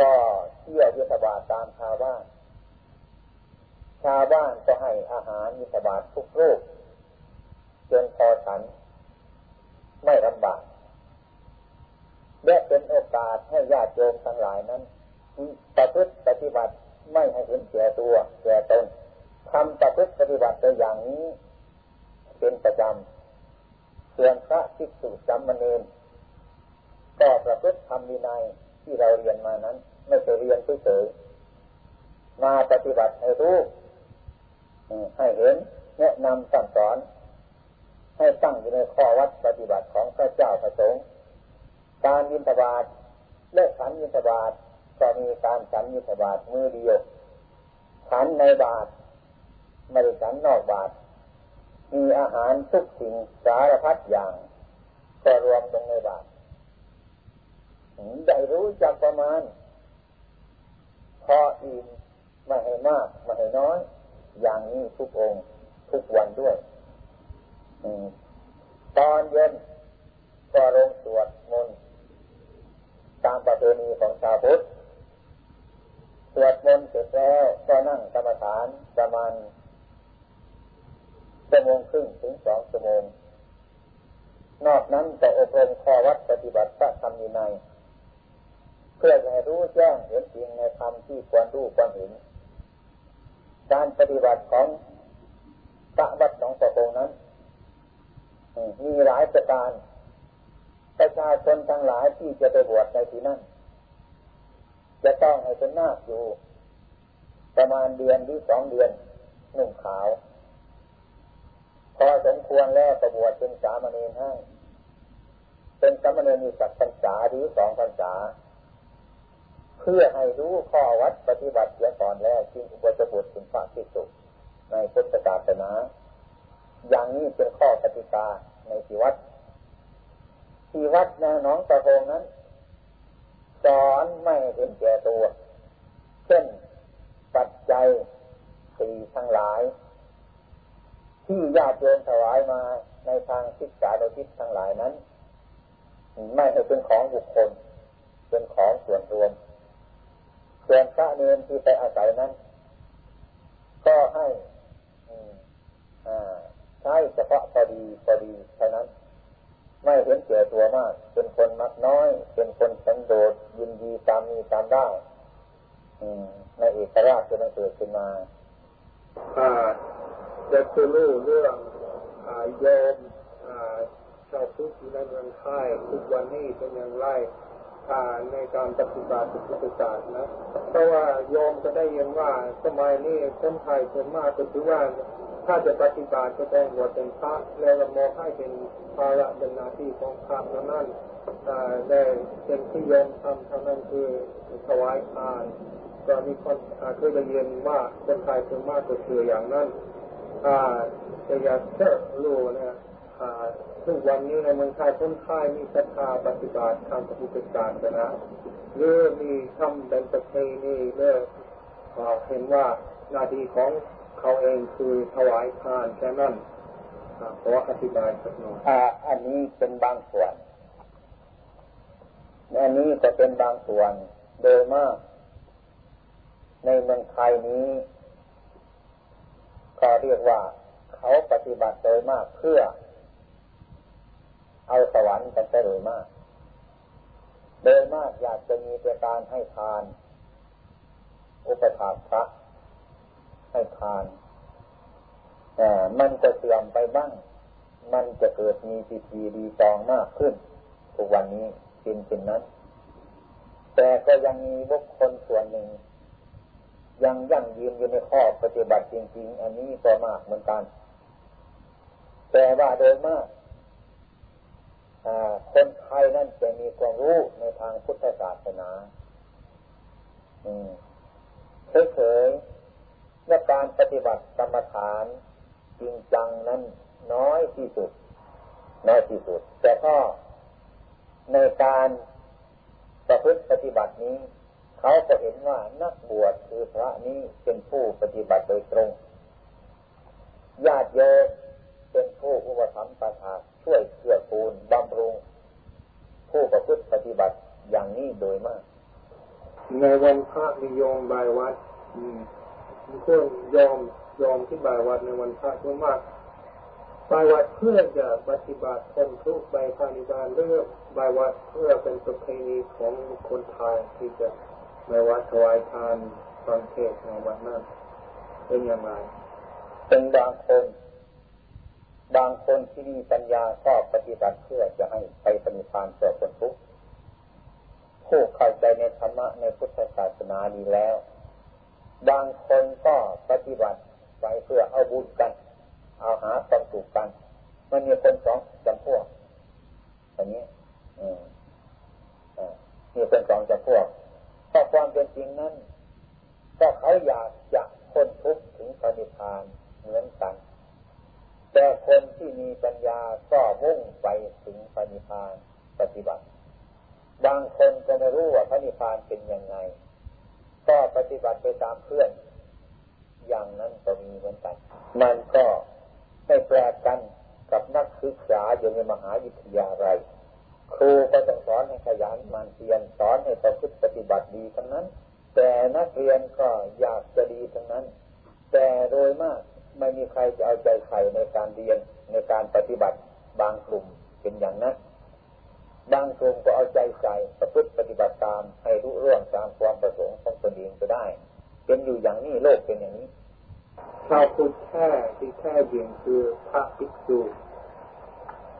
ก็เที่ยวยินทบาทตามชาวบ้าน ชาวบ้านก็ให้อาหารยินทบาททุกรูปจนพอฉัน ไม่ลำบากและเป็นโอกาสให้ญาติโยมทั้งหลายนั้นประพฤติปฏิบัติไม่ให้เห็นแก่ตัวแก่ตนทำประพฤติปฏิบัติตัวอย่างนี้ เป็นประจส่วนพระภิกษุจำมณีก็ประพฤติธรรมวินัยที่เราเรียนมานั้น ไม่ใช่เรียนเฉยๆมาปฏิบัติให้รู้ ให้เห็นแนะนำสั่งสอน ให้ตั้งอยู่ในข้อวัดปฏิบัติของพระเจ้าพระสงฆ์การยินทบาทเลิกฉันยินทบาทก็มีการฉันยินทบาทมือเดียวฉันในบาทไม่ได้ฉันนอกบาท มีอาหารทุกสิ่งสารพัดอย่างก็รวมลงในบาทได้รู้จักประมาณ พออิ่มไม่ให้มากไม่ให้น้อย อย่างนี้ทุกองค์ ทุกวันด้วยตอนเย็นก็ลงสวดมนต์ตามประเพณีของชาวพุทธสวดมนต์เสร็จแล้วก็นั่งกรรมฐานประมาณชั่วโมงครึ่งถึงสองชั่วโมงนอกนั้นจะอบรมข้อวัดปฏิบัติพระธรรมในเพื่อให้รู้แจ้งเห็นจริงในธรรมที่ควรรู้ควรเห็น การปฏิบัติของพระวัดของประงนั้นมีหลายประการประชาชนทั้งหลายที่จะไปบวชในที่นั้นจะต้องให้เป็นนาคอยู่ ประมาณเดือนหรือสองเดือนหนุ่มขาว พอสมควรแล้วประบวชเป็นสามเณรให้ เป็นสามเณรมีสักพรรษาหรือสองพรรษา เพื่อให้รู้ข้อวัดปฏิบัติเสียก่อนแล้วจึงอุปจบุตรเป็นพระที่สุดในพุทธศาสนาอย่างนี้เป็นข้อปฏิกาในที่วัดที่วัดนาน้องตะโพงนั้นสอนไม่เห็นแก่ตัว เช่นปัจจัยสี่ทั้งหลาย ที่ญาติโยมถวายมาในทางศึกษาโดยทิศทั้งหลายนั้น ไม่ให้เป็นของบุคคล เป็นของส่วนรวม ส่วนพระเนรที่ไปอาศัยนั้น ก็ให้ใช้เฉพาะพอดีพอดีเท่านั้น ไม่เห็นเก่ตัวมาก เป็นคนมักน้อย เป็นคนสันโดษยินดีตามมีตามได้ในเอกราชจะเกิดขึ้นมาจะคือรู้เรื่องโยมชาวพุทธที่ในเมืองไทยทุกวันนี้เป็นอย่างไร ในการปฏิบัติพุทธศาสนาเพราะว่าโยมจะได้ยินว่าสมัยนี้คนไทยส่วนมากก็ถือว่าถ้าจะปฏิบัติก็ต้องบวชเป็นพระแล้วมองให้เป็นภาระเป็นหน้าที่ของพระนั้นได้เป็นที่ยอมทำเท่านั้นคือถวายทานก็มีคนเคยได้ยินว่าคนไทยส่วนมากก็คืออย่างนั้นแต่อยากเชื่อรู้นะ ทุกวันนี้ในเมืองไทยคนไทยมีศรัทธาปฏิบัติทางพุทธศาสนาหรือมีทำเป็นประเพณีเมื่อเห็นว่าหน้าที่ของเขาเองคือถวายทานแค่นั้นขออธิบายสักหน่อยอันนี้เป็นบางส่วนอันนี้ก็เป็นบางส่วนโดยมาก ในเมืองไทยนี้ก็เรียกว่าเขาปฏิบัติโดยมากเพื่อ เอาสวรรค์กันโดยมาก โดยมากอยากจะมีแต่การให้ทาน อุปถากพระให้ทานแต่มันจะเสื่อมไปบ้าง มันจะเกิดมีปีธีดีจองมากขึ้น ทุกวันนี้เป็นเช่นนั้น แต่ก็ยังมีบุคคลส่วนหนึ่ง ยังยั่งยืนอยู่ในข้อปฏิบัติจริง ๆ อันนี้ก็มากเหมือนกัน แต่ว่าโดยมาก คนไทยนั่นจะมีความรู้ในทางพุทธศาสนาเฉยและการปฏิบัติกรรมฐานจริงจังนั้นน้อยที่สุด น้อยที่สุด แต่ก็ในการประพฤติปฏิบัตินี้ เขาจะเห็นว่านักบวชคือพระนี้เป็นผู้ปฏิบัติโดยตรง ญาติโยมเป็นผู้อุปถัมภ์ประทา ช่วยเกื้อกูลบำรุง ผู้ประพฤติปฏิบัติอย่างนี้โดยมาก ในวันพระนิยมบายวัดเพื่อยอมยอมที่บายวัดในวันพระมากบายวัดเพื่อจะปฏิบัติคนทุกใบพานิบาลเรื่องบายวัดเพื่อเป็นประเพณีของคนไทยที่จะบายวัดถวายทานฟังเทศในวันนั้นเป็นอย่างไรเป็นบางคน บางคนที่มีปัญญาชอบปฏิบัติเพื่อจะให้ไปปฏิพานเกิดคนทุกข์ผู้เข้าใจในธรรมะในพุทธศาสนาดีแล้ว บางคนก็ปฏิบัติไปเพื่อเอาบุญกัน เอาหาความสุขกัน มันมีคนสองจำพวกอย่างนี้มีคนสองจำพวกถ้าความเป็นจริงนั้นก็เขาอยากจะคนทุกข์ถึงปณิพานเหมือนกัน แต่คนที่มีปัญญาก็มุ่งไปถึงปณิพานปฏิบัติ บางคนก็ไม่รู้ว่าพระนิพพานเป็นยังไง ก็ปฏิบัติไปตามเพื่อน อย่างนั้นก็มีเหมือนกัน มันก็ไม่แปลกกันกับนักศึกษาอยู่ในมหาวิทยาลัยครูก็ต้องสอนให้ขยันมันเพียรสอนให้ประพฤติปฏิบัติดีทั้งนั้น แต่นักเรียนก็อยากจะดีทั้งนั้น แต่โดยมาก ไม่มีใครจะเอาใจใส่ในการเรียนในการปฏิบัติบางกลุ่มเป็นอย่างนั้นบางกลุ่มก็เอาใจใส่ประพฤติปฏิบัติตามให้รู้เรื่องตามความประสงค์ของตนเองก็ได้ เป็นอยู่อย่างนี้โลกเป็นอย่างนี้ชาวพุทธแท้ที่แท้จริงคือพระภิกษุ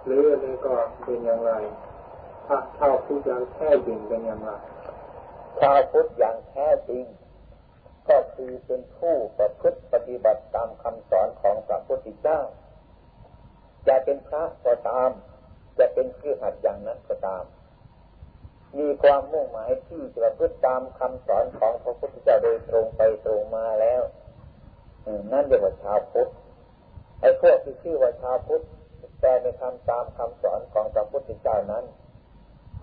หรืออันนี้ก็เป็นอย่างไรพระชาวพุทธอย่างแท้จริงเป็นอย่างไรชาวพุทธอย่างแท้จริง ก็คือเป็นผู้ประพฤติปฏิบัติตามคำสอนของพระพุทธเจ้า จะเป็นพระก็ตาม จะเป็นคือหัดอย่างนั้นก็ตาม มีความมุ่งหมายที่จะประพฤติตามคำสอนของพระพุทธเจ้าโดยตรงไปตรงมาแล้วนั่นเรียกว่าชาวพุทธไอ้พวกที่ชื่อว่าชาวพุทธแต่ในคำตามคำสอนของพระพุทธเจ้านั้น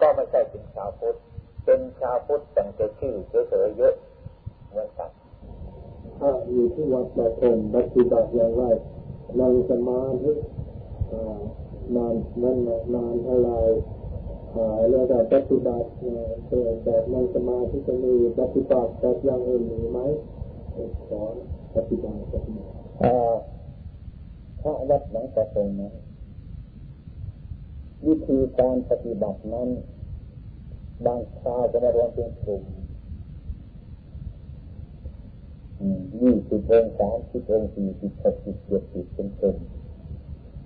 ก็ไม่ใช่เป็นชาวพุทธเป็นชาวพุทธแต่จะชื่อเฉยๆเยอะ เหมือนกันถ้าอยู่ที่วัดประพมปฏิบัติอย่างไรนั่งสมาธินานนั่นนานเท่าไรแล้วแต่ปฏิบัติแบบนั่งสมาธิจะมีปฏิบัติแบบอย่างอื่นมีไหมสอนปฏิบัติปฏิบัติถ้าวัดหลังประพงนั้นวิธีการปฏิบัตินั้นบางคราวจะมารวมเป็นกลุ่ม ยี่สิบองสามสิบองสี่สิบหกสิบเจ็ดสิบเป็นกลุ่ม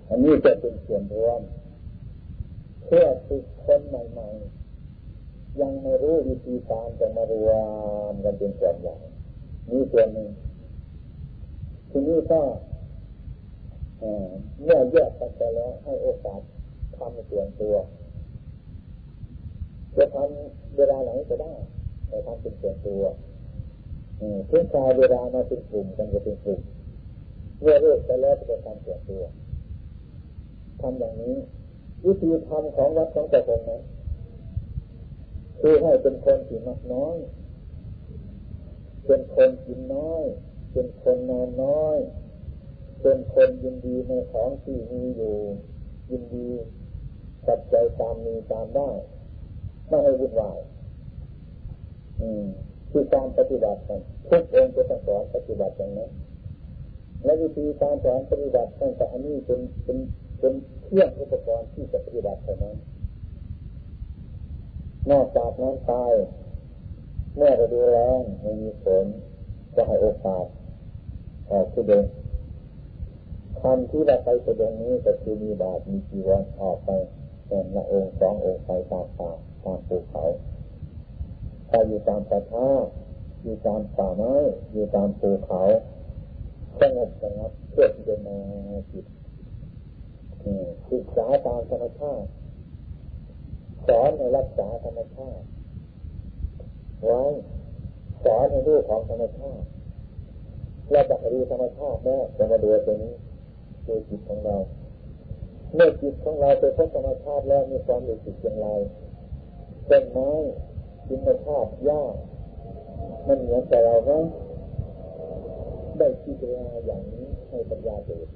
อันนี้จะเป็นส่วนรวมเพื่อฝึกคนใหม่ๆ ยังไม่รู้วิธีการจะมารวมกันเป็นส่วนใหญ่นี่ส่วนหนึ่งทีนี้ก็เมื่อแยกกันไปแล้วให้โอกาสทำส่วนตัวจะทำเวลาไหนก็ได้แต่ทำเป็นส่วนตัว เพื่อชายเวลามาเป็นกลุ่มกันจะเป็นกลุ่มเมื่อเลิกไปแล้วจะทำส่วนตัวทำอย่างนี้ วิธีทำของวัดของแต่คนนั้นคือให้เป็นคนที่มักน้อย เป็นคนกินน้อย เป็นคนนอนน้อย เป็นคนยินดีในของที่มีอยู่ ยินดีตัดใจตามมีตามได้ไม่ให้วุ่นวาย อืม คือการปฏิบัติกันทุกองค์จะต้องสอนปฏิบัติอย่างนั้นและวิธีการสอนปฏิบัติตั้งแต่อันนี้เป็นเป็นเป็นเครื่องอุปกรณ์ที่จะปฏิบัติเท่านั้น นอกจากนั้นตายเมื่อเราดูแลไม่มีผลจะให้โอกาสออกแสดงคำที่เราไปแสดงนี้ก็คือมีบาปมีจีวรออกไปแต่ละองค์สององค์ไปตามป่าตามภูเขา ถ้าอยู่ตามป่าท้าอยู่ตามป่าไม้อยู่ตามภูเขาสงบสงบเพื่อที่จะมาจิตศึกษาตามธรรมชาติสอนในรักษาธรรมชาติไว้สอนในรูปของธรรมชาติเราจะดูธรรมชาติแม่จะมาดูตรงนี้ดูจิตของเราเมื่อจิตของเราไปพบธรรมชาติแล้วมีความรู้สึกอย่างไรต้นไม้ ธรรมชาติยากมันเหมือนแต่เราไหมได้พิจารณาอย่างนี้ให้ปัญญาเกิด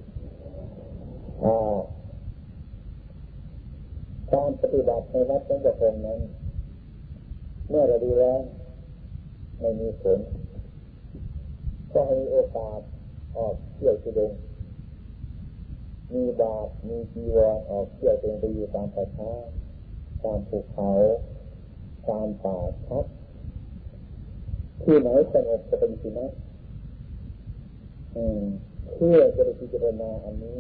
การปฏิบัติในวัดสังฆงนั้น เมื่อเราดูแล้วไม่มีผลก็ให้โอกาสออกเที่ยวจุดงมีบาปมีจีวรออกเที่ยวเองไปอยู่ตามป่าช้าตามภูเขา ตามป่าชัดที่ไหนสงบจะเป็นที่นั้นเพื่อจะได้พิจารณาอันนี้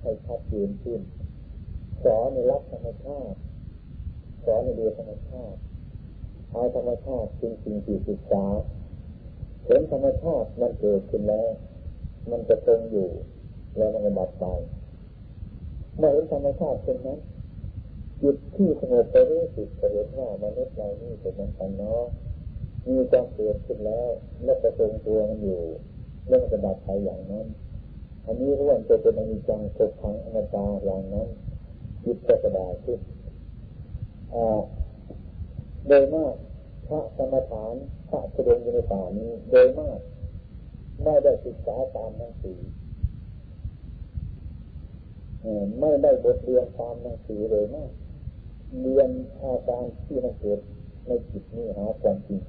ให้ชัดเจนขึ้นสอนในรักธรรมชาติสอนในเดียธรรมชาติเอาธรรมชาติจริงจริงที่ศึกษาเห็นธรรมชาติมันเกิดขึ้นแล้ว มันจะคงอยู่แล้วมันจะดับไปเมื่อเห็นธรรมชาติเช่นนั้น จิตที่สงบไปรู้สึกเห็นว่ามนุษย์เรานี่เป็นมันกันเนาะมีความเกิดขึ้นแล้ว แล้วจะทรงตัวมันอยู่แล้วมันจะดับไปอย่างนั้น อันนี้ร่วมจะเป็นอนิจจังทุกขังอนัตตาอย่างนั้นจิตจะสบายขึ้นโดยมากพระสมถานพระแสดงอยู่ในป่านี้โดยมากไม่ได้ศึกษาตามหนังสือไม่ได้บทเรียนตามหนังสือเลยมาก เรียนอาการที่มันเกิดในจิตนี้หาความจริง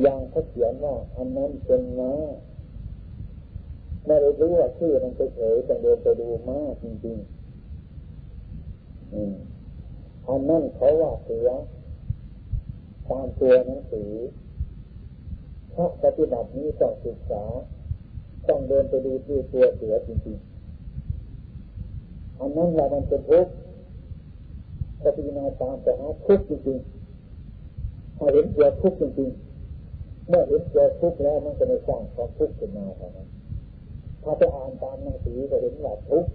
อย่างเขาเขียนว่าอันนั้นเป็นน้าไม่ได้รู้ว่าชื่อมันเฉยๆแต่เดินไปดูมากจริงๆอันนั้นเขาว่าเสือตามตัวหนังสือเพราะปฏิบัตินี้ต้องศึกษา ต้องเดินไปดูที่ตัวเสือจริงๆอันนั้นเรามันเป็นทุกข์ ปฏิบัติตามแต่หาทุกข์จริงๆถ้าเห็นตัวทุกข์จริงๆเมื่อเห็นตัวทุกข์แล้วมันจะไม่สร้างความทุกข์ขึ้นมาเท่านั้นถ้าไปอ่านตามหนังสือก็เห็นว่าทุกข์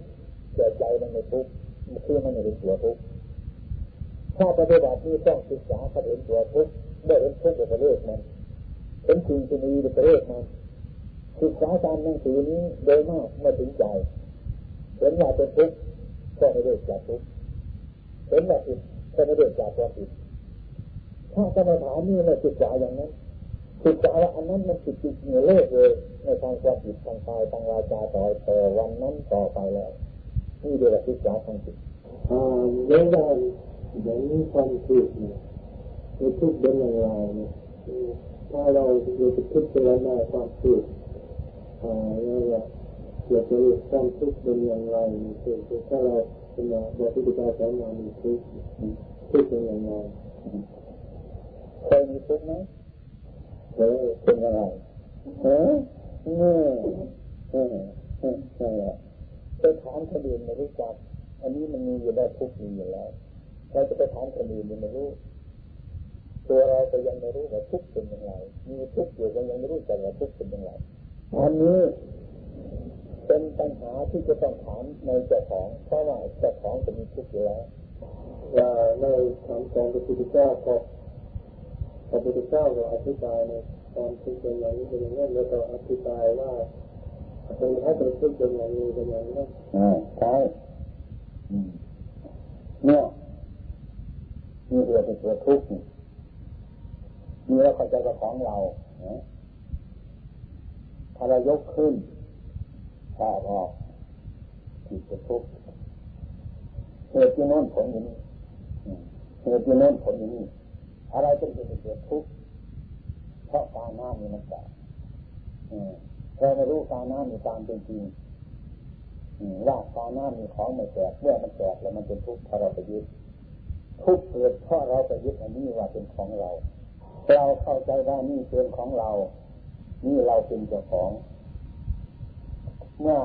เกิดใจมันไม่ทุกข์มันคือมันไม่เห็นตัวทุกข์ถ้าปฏิบัตินี้ต้องศึกษาถ้าเห็นตัวทุกข์ได้เห็นทุกข์ก็เลิกมันเห็นจริงจะมีก็เลิกมันศึกษาตามหนังสือนี้โดยมากมาถึงใจเห็นว่าเป็นทุกข์ก็ไม่เลิกจากทุกข์ ห็นว่าผิดก็ไม่เลิกจากความผิดถ้ากรรมฐานนี่เราศึกษาอย่างนั้นจิตใจอันนั้นมันจิตจิตเหนือเลิกเลยในทางความผิดทางกายทางวาจาต่อแต่วันนั้นต่อไปแล้วนี่เดียวกับศึกษาทางจิตอ่าเรื่องการอย่างนี้ความคิดเนี่ยในทุกเรื่องราวเนี่ยถ้าเราเราจะคิดเจรณาความคิดอ่าเราอยากจะรู้ความทุกข์เป็นอย่างไรคือถ้าเรา เป็นแบบที่จะสอนงานทุกข์ทุกข์เป็นอย่างไรเคยมีทุกข์ไหมเออเป็นอะไรเออเออเออเออนั่นแหละไปถามคนอื่นไม่รู้จัก อันนี้มันมีอยู่ได้ทุกมีอยู่แล้วเราจะไปถามคนอื่นไม่รู้ ตัวเราก็ยังไม่รู้ว่าทุกเป็นยังไงมีทุกอยู่ก็ยังไม่รู้จักว่าทุกเป็นยังไงอันนี้ เป็นปัญหาที่จะต้องถามในเจ้าของเพราะว่าเจ้าของจะมีทุกอยู่แล้วในคำสอนพระพุทธเจ้าก็พระพุทธเจ้าก็อธิบายในตอนที่เป็นอย่างนี้เป็นอย่างนั้นแล้วก็อธิบายว่าเป็นให้เป็นทุกข์เป็นอย่างนี้เป็นอย่างนั้นอ่าใช่เนี่ยมีเรือเป็นตัวทุกข์มีเราเข้าใจกับของเราถ้าเรายกขึ้น ถ้าออกจิตจะทุกข์เหตุที่โน้นผลอย่างนี้เหตุที่โน้นผลอย่างนี้อะไรเป็นเหตุเกิดทุกข์เพราะการน้ำมีมันแตกเราไม่รู้การน้ำมีตามเป็นจริงว่าการน้ำมีของไม่แตกเมื่อมันแตกแล้วมันเป็นทุกข์เพราะเราไปยึดทุกข์เกิดเพราะเราไปยึดอันนี้ว่าเป็นของเรา เราเข้าใจว่านี่เป็นของเรา นี่เราเป็นเจ้าของ เมื่อ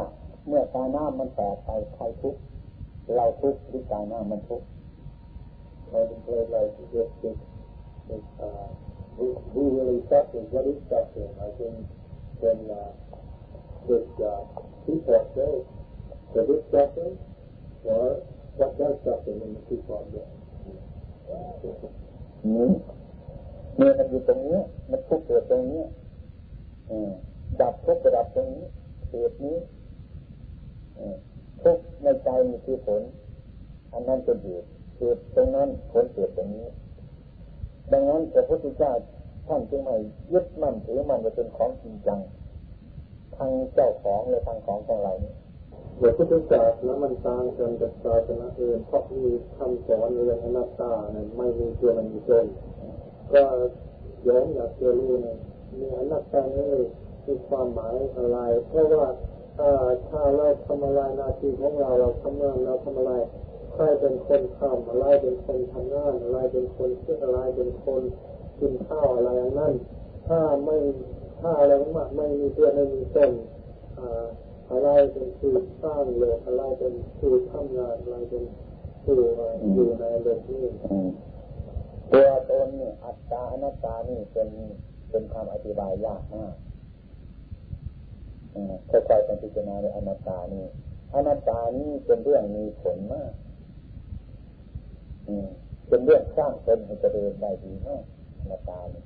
เมื่อการน้ำมันแตกไปใครทุกข์เราทุกข์หรือการน้ำมันทุกข์เราเป็นเราเกิด is uh, who, who really suffers, what is suffering. I think when uh, this uh, people say, does it suffer or what does suffer in the people say? นี่เนี่ยมันอยู่ตรงนี้มันทุกข์เกิดตรงนี้ดับทุกข์ดับตรงนี้ เหตุนี้ทุกในใจมีคือผล อันนั้นเป็นเหตุเกิดตรงนั้นผลเกิดตรงนี้ ดังนั้นพระพุทธเจ้าท่านจึงไม่ยึดมั่นถือมั่นว่าเป็นของจริงจังทางเจ้าของและทางของของเรานี่พระพุทธเจ้าแล้วมันต่างกันกับศาสนาอื่นเพราะมีคำสอนเรื่องอนัตตาเนี่ยไม่มีตัวมันมีตนก็ย้อนอยากจะรู้เนี่ยมีอนัตตาเนี่ย มีความหมายอะไร เพราะว่าถ้าเราทำอะไรหน้าที่ของเราเราทำงานเราทำอะไรใครเป็นคนทำอะไรเป็นคนทำงานอะไรเป็นคนคิดอะไรเป็นคนกินข้าวอะไรนั่นถ้าไม่ถ้าอะไรมากไม่มีเพื่อนไม่มีต้นอะไรเป็นคือสร้างโลกอะไรเป็นคือทำงานอะไรเป็นคืออยู่ในโลกนี้ตัวตนนี่อัตตาอนัตตานี่เป็นเป็นคำอธิบายยากมาก ค่อยๆกันพิจารณาในอนัตตานี่อนัตตานี่เป็นเรื่องมีผลมากเป็นเรื่องสร้างตนให้เจริญได้ดีมากอนัตตานี่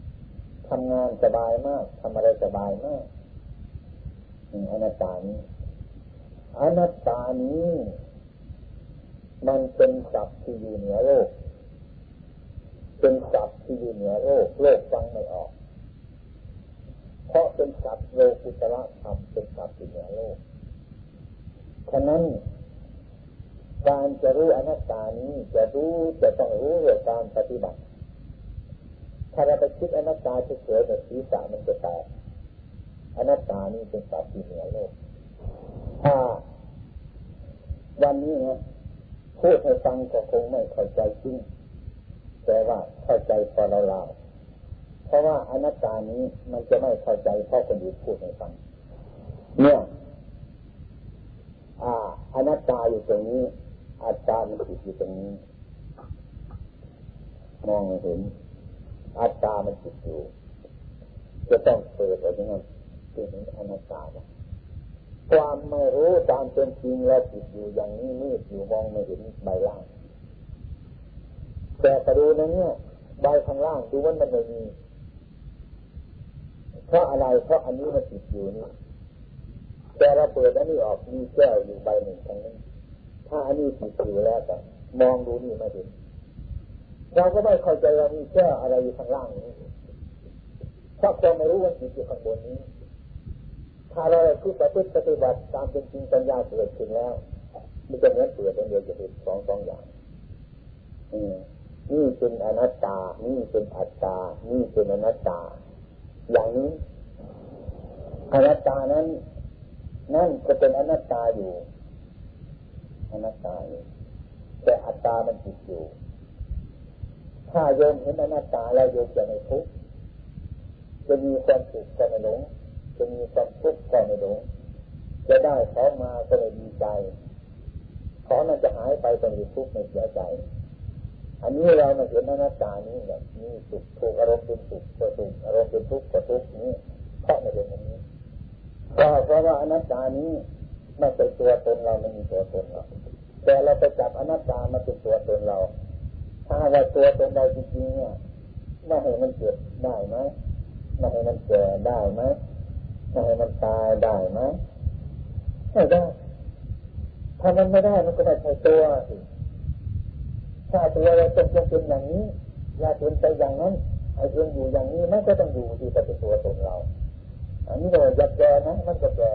ทำงานสบายมากทำอะไรสบายมากอนัตตานี้อนัตตานี้มันเป็นศัพท์ที่อยู่เหนือโลก เป็นศัพท์ที่อยู่เหนือโลก โลกฟังไม่ออก เพราะเป็นศัพท์โลกุตระธรรมเป็นศัพท์ที่เหนือโลก ฉะนั้นการจะรู้อนัตตานี้จะรู้จะต้องรู้เรื่องการปฏิบัติ ถ้าเราไปคิดอนัตตาเฉยๆแบบศีรษะมันจะแตกอนัตตานี้เป็นศัพท์ที่เหนือโลก ถ้าวันนี้นะพูดให้ฟังก็คงไม่เข้าใจจริงแต่ว่าเข้าใจพอเราเรา ราะว่าอนัตตานี้มันจะไม่เข้าใจเพราะคนอื่นพูดให้ฟังเนี่ยอ่าอนัตตาอยู่ตรงนี้อัตตามันติดอยู่ตรงนี้ มองเห็น อัตตามันติดอยู่จะต้องเปิดออกมาเป็นอนัตตาความไม่รู้ตามเป็นจริงแล้วติดอยู่อย่างนี้มืดอยู่มองไม่เห็นใบล่างแต่ไปดูนะเนี่ยใบข้างล่างดูว่ามันไม่มี เพราะอะไร เพราะอันนี้มันติดอยู่นี่แต่เราเปิดอันนี้ออกมีแก้วอยู่ใบหนึ่งทางนี้ถ้าอันนี้ติดอยู่แล้วแต่มองดูนี่ไม่เห็นเราก็ไม่เข้าใจว่ามีแก้วอะไรอยู่ข้างล่างนี้ถ้าควาไม่รู้ว่าติดอยู่ข้างบนนี้ ถ้าเราคือปฏิปฏิบัติตามเป็นจริงปัญญาเกิดขึ้นแล้วมันจะเหมือนเปิดเป็นเดียวจะเห็นสองสองอย่างนี่เป็นอนัตตา นี่เป็นอัตตา นี่เป็นอนัตตา อย่างนี้อนัตตานั้น นั่นก็เป็นอนัตตาอยู่อนัตตาอยู่แต่อัตตามันจิตอยู่ ถ้าโยมเห็นอนัตตาแล้วโยมจะไม่ทุกข์จะมีความสุขจะไม่หลงจะมีความทุกข์ก็ไม่รู้จะได้ของมาก็ไม่ดีใจของนั้นจะหายไปก็ไม่ทุกข์ไม่เสียใจ อันนี้เรามาเห็นอนัตตานี้แบบมีสุขทุกอารมณ์เป็นสุขก็สุขอารมณ์เป็นทุกข์ก็ทุกข์นี้เพราะม่เห็นอันนี้ก็เพราะว่าอนัตตานี้ไม่ใช่ตัวตนเราไม่มีตัวตนเราแต่เราไปจับอนัตตามาเป็นตัวตนเรา ถ้าว่าตัวตนเราจริงๆเนี่ยไม่ให้มันเกิดได้ไหมไม่ให้มันแก่ได้ไหมไม่ให้มันตายได้ไหมไม่ได้ถ้ามันไม่ได้มันก็ไม่ใช่ตัวสิ ถ้าตัวเราเป็นเป็นอย่างนี้อย่าเป็นไปอย่างนั้นไอ้เรื่องอยู่อย่างนี้มันก็ต้องอยู่ที่เป็นตัวตนเรา อันนี้เราอยากแก่นะมันก็แก่